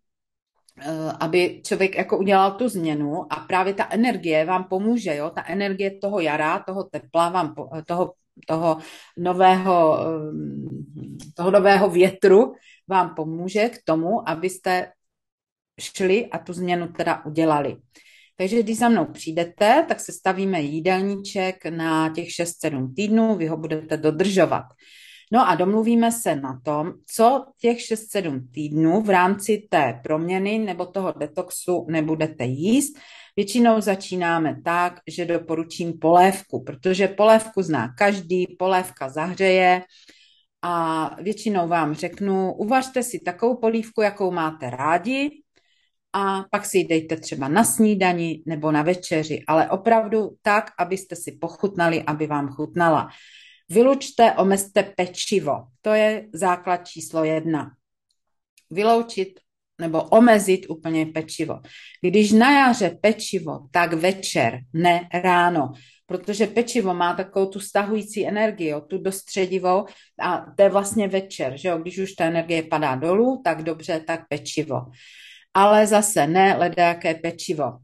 eh, aby člověk jako udělal tu změnu a právě ta energie vám pomůže, jo? ta energie toho jara, toho tepla, vám, toho, toho, nového, eh, toho nového větru vám pomůže k tomu, abyste šli a tu změnu teda udělali. Takže když za mnou přijdete, tak se stavíme jídelníček na těch 6-7 týdnů, vy ho budete dodržovat. No a domluvíme se na tom, co těch 6-7 týdnů v rámci té proměny nebo toho detoxu nebudete jíst. Většinou začínáme tak, že doporučím polévku, protože polévku zná každý, polévka zahřeje a většinou vám řeknu, uvařte si takovou polívku, jakou máte rádi, a pak si ji dejte třeba na snídani nebo na večeři, ale opravdu tak, abyste si pochutnali, aby vám chutnala. Vylučte, omezte pečivo. To je základ číslo jedna. Vyloučit nebo omezit úplně pečivo. Když na jaře pečivo, tak večer, ne ráno, protože pečivo má takovou tu stahující energii, tu dostředivou a to je vlastně večer, že jo? když už ta energie padá dolů, tak dobře, tak pečivo ale zase ne ledajaké pečivo.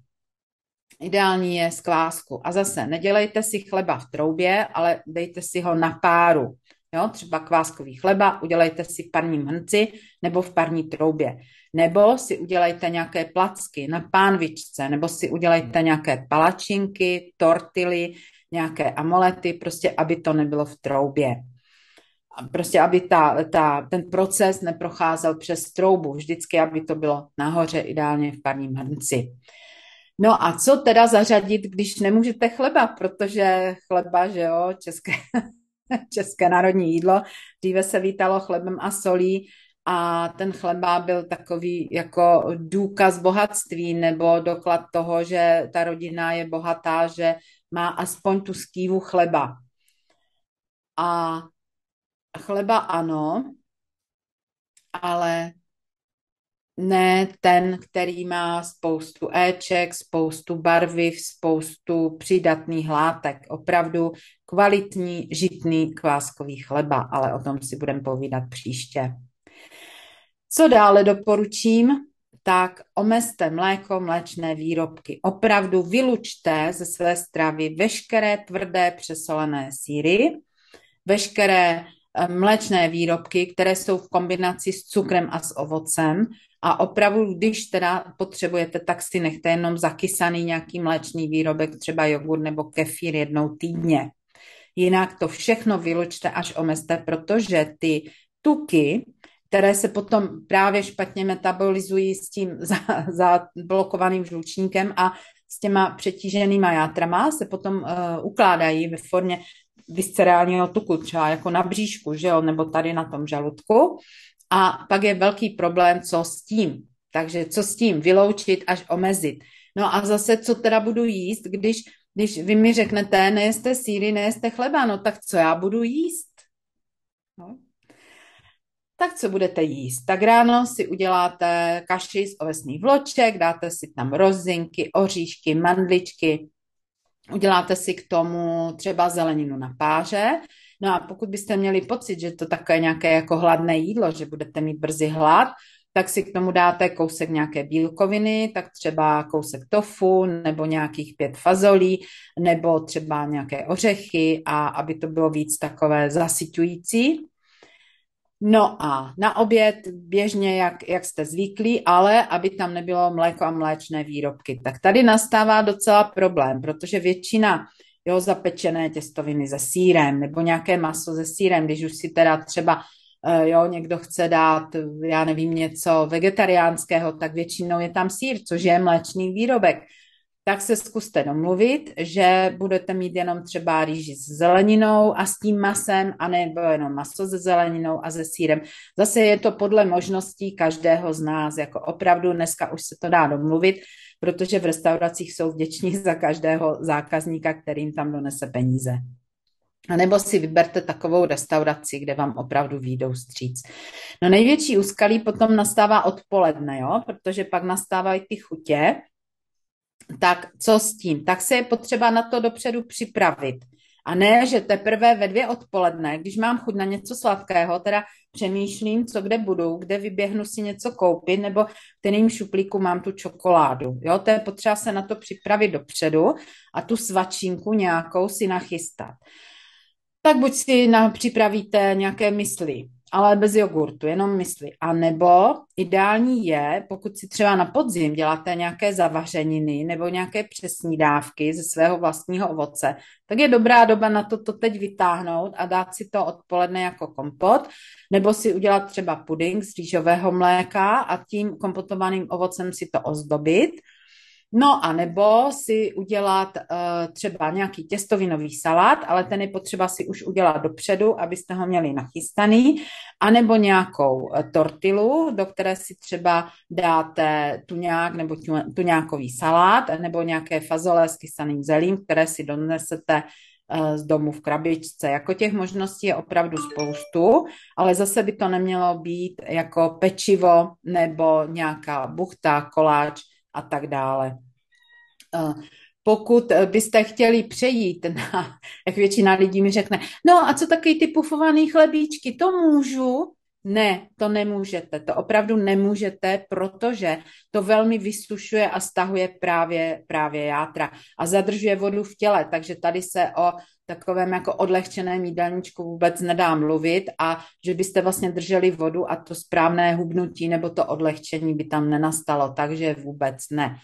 Ideální je z kvásku. A zase nedělejte si chleba v troubě, ale dejte si ho na páru. Jo, třeba kváskový chleba udělejte si v parním hrnci nebo v parní troubě. Nebo si udělejte nějaké placky na pánvičce, nebo si udělejte nějaké palačinky, tortily, nějaké amolety, prostě aby to nebylo v troubě prostě aby ta, ta, ten proces neprocházel přes troubu, vždycky, aby to bylo nahoře, ideálně v parním hrnci. No a co teda zařadit, když nemůžete chleba, protože chleba, že jo, české, české národní jídlo, dříve se vítalo chlebem a solí a ten chleba byl takový jako důkaz bohatství nebo doklad toho, že ta rodina je bohatá, že má aspoň tu skývu chleba. A Chleba ano, ale ne ten, který má spoustu éček, spoustu barviv, spoustu přidatných látek. Opravdu kvalitní žitný kváskový chleba, ale o tom si budeme povídat příště. Co dále doporučím? Tak omezte mléko, mléčné výrobky. Opravdu vylučte ze své stravy veškeré tvrdé přesolené síry, veškeré mléčné výrobky, které jsou v kombinaci s cukrem a s ovocem a opravdu, když teda potřebujete, tak si nechte jenom zakysaný nějaký mléčný výrobek, třeba jogurt nebo kefír jednou týdně. Jinak to všechno vylučte až omezte, protože ty tuky, které se potom právě špatně metabolizují s tím zablokovaným za žlučníkem a s těma přetíženýma játrama, se potom uh, ukládají ve formě viscerálního tuku, třeba jako na bříšku, že jo, nebo tady na tom žaludku. A pak je velký problém, co s tím. Takže co s tím? Vyloučit až omezit. No a zase, co teda budu jíst, když, když vy mi řeknete, nejeste síry, nejeste chleba, no tak co já budu jíst? No. Tak co budete jíst? Tak ráno si uděláte kaši z ovesných vloček, dáte si tam rozinky, oříšky, mandličky, uděláte si k tomu třeba zeleninu na páře, No a pokud byste měli pocit, že to také nějaké jako hladné jídlo, že budete mít brzy hlad, tak si k tomu dáte kousek nějaké bílkoviny, tak třeba kousek tofu nebo nějakých pět fazolí nebo třeba nějaké ořechy a aby to bylo víc takové zasyťující. No a na oběd běžně, jak, jak jste zvyklí, ale aby tam nebylo mléko a mléčné výrobky. Tak tady nastává docela problém, protože většina jo, zapečené těstoviny se sírem nebo nějaké maso se sírem, když už si teda třeba eh, jo, někdo chce dát, já nevím, něco vegetariánského, tak většinou je tam sír, což je mléčný výrobek. Tak se zkuste domluvit, že budete mít jenom třeba rýži s zeleninou a s tím masem, a nebo jenom maso se zeleninou a se sírem. Zase je to podle možností každého z nás, jako opravdu dneska už se to dá domluvit, protože v restauracích jsou vděční za každého zákazníka, kterým tam donese peníze. A nebo si vyberte takovou restauraci, kde vám opravdu výjdou stříc. No největší úskalí potom nastává odpoledne, jo? protože pak nastávají ty chutě. Tak co s tím? Tak se je potřeba na to dopředu připravit. A ne, že teprve ve dvě odpoledne, když mám chuť na něco sladkého, teda přemýšlím, co kde budu, kde vyběhnu si něco koupit, nebo v kterým šuplíku mám tu čokoládu. Jo, to je potřeba se na to připravit dopředu a tu svačinku nějakou si nachystat. Tak buď si na, připravíte nějaké mysli, ale bez jogurtu, jenom mysli. A nebo ideální je, pokud si třeba na podzim děláte nějaké zavařeniny nebo nějaké přesní dávky ze svého vlastního ovoce, tak je dobrá doba na to, to teď vytáhnout a dát si to odpoledne jako kompot, nebo si udělat třeba puding z rýžového mléka a tím kompotovaným ovocem si to ozdobit No a nebo si udělat uh, třeba nějaký těstovinový salát, ale ten je potřeba si už udělat dopředu, abyste ho měli nachystaný, anebo nějakou uh, tortilu, do které si třeba dáte tuňák nebo tuňákový salát, nebo nějaké fazole s kysaným zelím, které si donesete uh, z domu v krabičce. Jako těch možností je opravdu spoustu, ale zase by to nemělo být jako pečivo nebo nějaká buchta, koláč, a tak dále. Pokud byste chtěli přejít na, jak většina lidí mi řekne, no a co taky ty pufované chlebíčky, to můžu? Ne, to nemůžete, to opravdu nemůžete, protože to velmi vysušuje a stahuje právě, právě játra a zadržuje vodu v těle, takže tady se o takovém jako odlehčeném jídelníčku vůbec nedá mluvit a že byste vlastně drželi vodu a to správné hubnutí nebo to odlehčení by tam nenastalo, takže vůbec ne.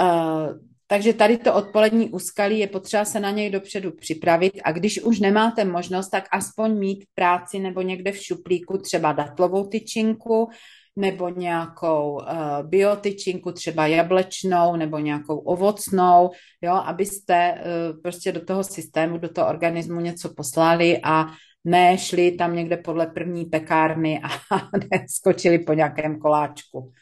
Uh, takže tady to odpolední úskalí je potřeba se na něj dopředu připravit a když už nemáte možnost, tak aspoň mít práci nebo někde v šuplíku třeba datlovou tyčinku nebo nějakou uh, biotyčinku, třeba jablečnou nebo nějakou ovocnou, jo, abyste uh, prostě do toho systému, do toho organismu něco poslali a nešli tam někde podle první pekárny a skočili po nějakém koláčku.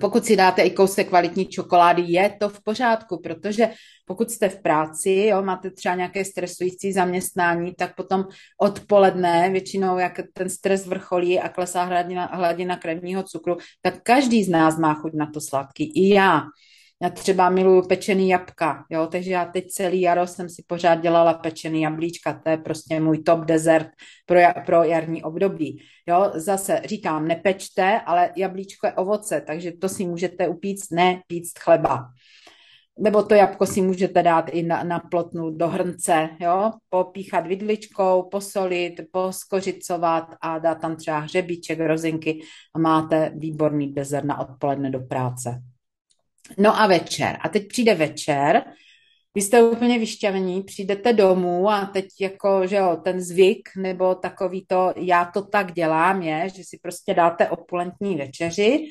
Pokud si dáte i kousek kvalitní čokolády, je to v pořádku, protože pokud jste v práci, jo, máte třeba nějaké stresující zaměstnání, tak potom odpoledne, většinou jak ten stres vrcholí a klesá hladina, hladina krevního cukru, tak každý z nás má chuť na to sladký. I já. Já třeba miluju pečený jabka, jo, takže já teď celý jaro jsem si pořád dělala pečený jablíčka, to je prostě můj top dezert pro, pro jarní období. Jo, zase říkám, nepečte, ale jablíčko je ovoce, takže to si můžete upíct, ne píct chleba. Nebo to jabko si můžete dát i na, na plotnu do hrnce, jo, popíchat vidličkou, posolit, poskořicovat a dát tam třeba hřebíček, rozinky a máte výborný dezert na odpoledne do práce. No a večer. A teď přijde večer, vy jste úplně vyšťavení, přijdete domů a teď jako, že jo, ten zvyk nebo takový to, já to tak dělám je, že si prostě dáte opulentní večeři,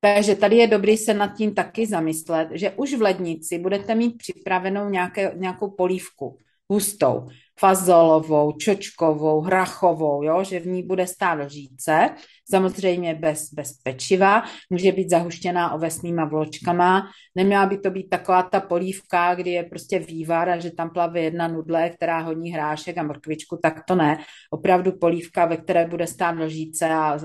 takže tady je dobrý se nad tím taky zamyslet, že už v lednici budete mít připravenou nějaké, nějakou polívku hustou, fazolovou, čočkovou, hrachovou, jo, že v ní bude stát lžíce, samozřejmě bez, bez pečiva, může být zahuštěná ovesnýma vločkama, neměla by to být taková ta polívka, kdy je prostě vývar a že tam plave jedna nudle, která honí hrášek a mrkvičku, tak to ne. Opravdu polívka, ve které bude stát lžíce a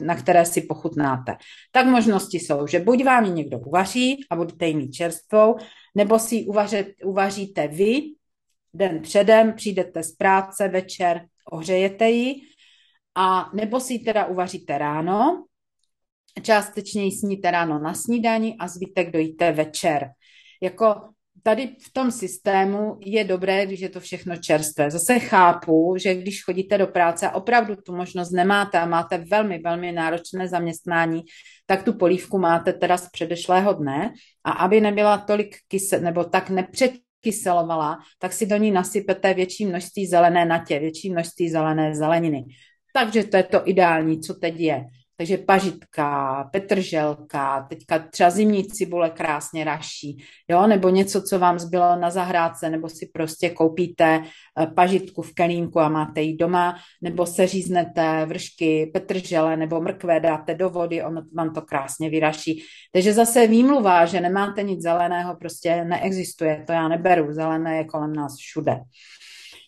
na které si pochutnáte. Tak možnosti jsou, že buď vám ji někdo uvaří a budete ji mít čerstvou, nebo si ji uvaříte vy, den předem, přijdete z práce večer, ohřejete ji, a nebo si ji teda uvaříte ráno, částečně ji sníte ráno na snídani a zbytek dojíte večer. Jako tady v tom systému je dobré, když je to všechno čerstvé. Zase chápu, že když chodíte do práce a opravdu tu možnost nemáte a máte velmi, velmi náročné zaměstnání, tak tu polívku máte teda z předešlého dne a aby nebyla tolik kyse, nebo tak nepřed kyselovala, tak si do ní nasypete větší množství zelené natě, větší množství zelené zeleniny. Takže to je to ideální, co teď je. Takže pažitka, petrželka, teďka třeba zimní cibule krásně raší, jo, nebo něco, co vám zbylo na zahrádce, nebo si prostě koupíte eh, pažitku v kelínku a máte ji doma, nebo se říznete vršky petržele nebo mrkve, dáte do vody, ono vám to krásně vyraší. Takže zase výmluva, že nemáte nic zeleného, prostě neexistuje, to já neberu, zelené je kolem nás všude.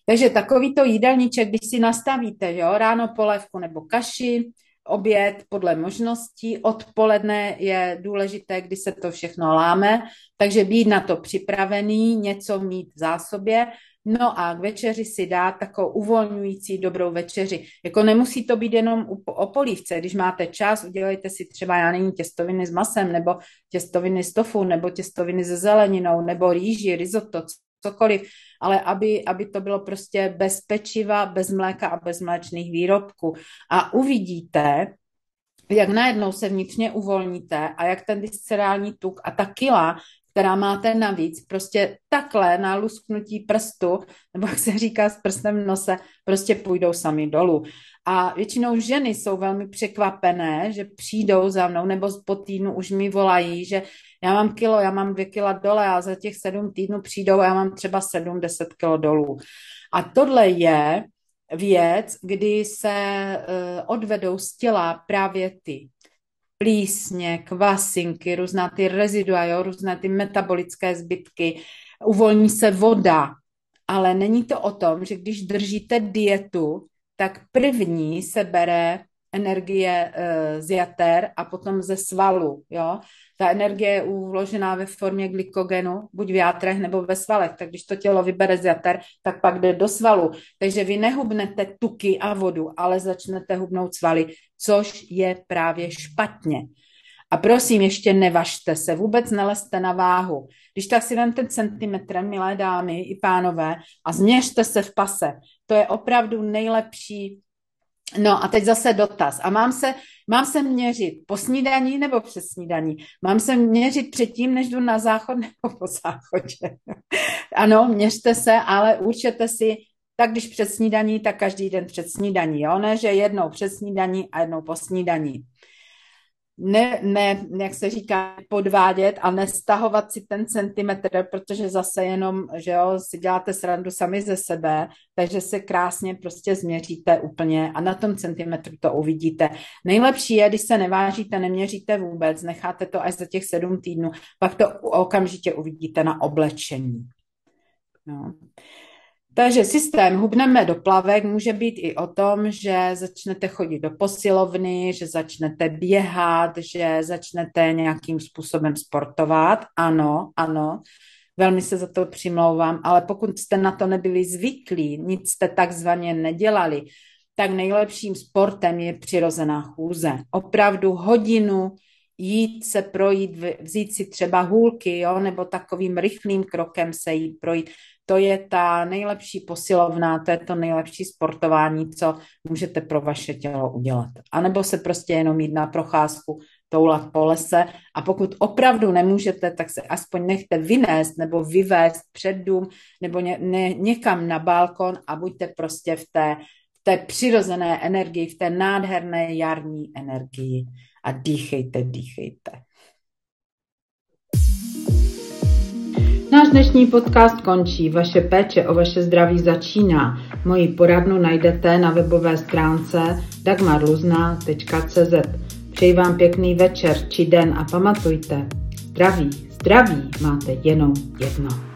Takže takovýto jídelníček, když si nastavíte, jo, ráno polévku nebo kaši, oběd podle možností, odpoledne je důležité, kdy se to všechno láme, takže být na to připravený, něco mít v zásobě, No a k večeři si dát takovou uvolňující dobrou večeři. Jako nemusí to být jenom o polívce. Když máte čas, udělejte si třeba, já není těstoviny s masem, nebo těstoviny z tofu, nebo těstoviny se zeleninou, nebo rýži, risotto, cokoliv, ale aby, aby to bylo prostě bez pečiva, bez mléka a bez mléčných výrobků. A uvidíte, jak najednou se vnitřně uvolníte a jak ten viscerální tuk a ta kila, která máte navíc, prostě takhle na lusknutí prstu, nebo jak se říká s prstem v nose, prostě půjdou sami dolů. A většinou ženy jsou velmi překvapené, že přijdou za mnou, nebo po týdnu už mi volají, že já mám kilo, já mám dvě kila dole a za těch sedm týdnů přijdou a já mám třeba sedm, deset kilo dolů. A tohle je věc, kdy se uh, odvedou z těla právě ty plísně, kvasinky, různá ty rezidua, jo, různé ty metabolické zbytky, uvolní se voda, ale není to o tom, že když držíte dietu, tak první se bere energie e, z jater a potom ze svalu, jo. Ta energie je uložená ve formě glykogenu, buď v játrech nebo ve svalech, tak když to tělo vybere z jater, tak pak jde do svalu. Takže vy nehubnete tuky a vodu, ale začnete hubnout svaly, což je právě špatně. A prosím, ještě nevažte se, vůbec neleste na váhu. Když tak si vemte centimetrem, milé dámy i pánové, a změřte se v pase. To je opravdu nejlepší No a teď zase dotaz. A mám se, mám se měřit po snídaní nebo přes snídaní? Mám se měřit předtím, než jdu na záchod nebo po záchodě? ano, měřte se, ale určete si, tak když před snídaní, tak každý den před snídaní, jo? Ne, že jednou před snídaní a jednou po snídaní. Ne, ne, jak se říká, podvádět a nestahovat si ten centimetr, protože zase jenom, že jo, si děláte srandu sami ze sebe, takže se krásně prostě změříte úplně a na tom centimetru to uvidíte. Nejlepší je, když se nevážíte, neměříte vůbec, necháte to až za těch sedm týdnů, pak to okamžitě uvidíte na oblečení. No. Takže systém hubneme do plavek může být i o tom, že začnete chodit do posilovny, že začnete běhat, že začnete nějakým způsobem sportovat. Ano, ano, velmi se za to přimlouvám, ale pokud jste na to nebyli zvyklí, nic jste takzvaně nedělali, tak nejlepším sportem je přirozená chůze. Opravdu hodinu jít se projít, vzít si třeba hůlky, jo, nebo takovým rychlým krokem se jít projít to je ta nejlepší posilovna, to je to nejlepší sportování, co můžete pro vaše tělo udělat. A nebo se prostě jenom jít na procházku, toulat po lese a pokud opravdu nemůžete, tak se aspoň nechte vynést nebo vyvést před dům nebo ně, ne, někam na balkon a buďte prostě v té, v té přirozené energii, v té nádherné jarní energii a dýchejte, dýchejte. Dnešní podcast končí. Vaše péče o vaše zdraví začíná. Moji poradnu najdete na webové stránce dagmarluzna.cz. Přeji vám pěkný večer či den a pamatujte, zdraví, zdraví máte jenom jedno.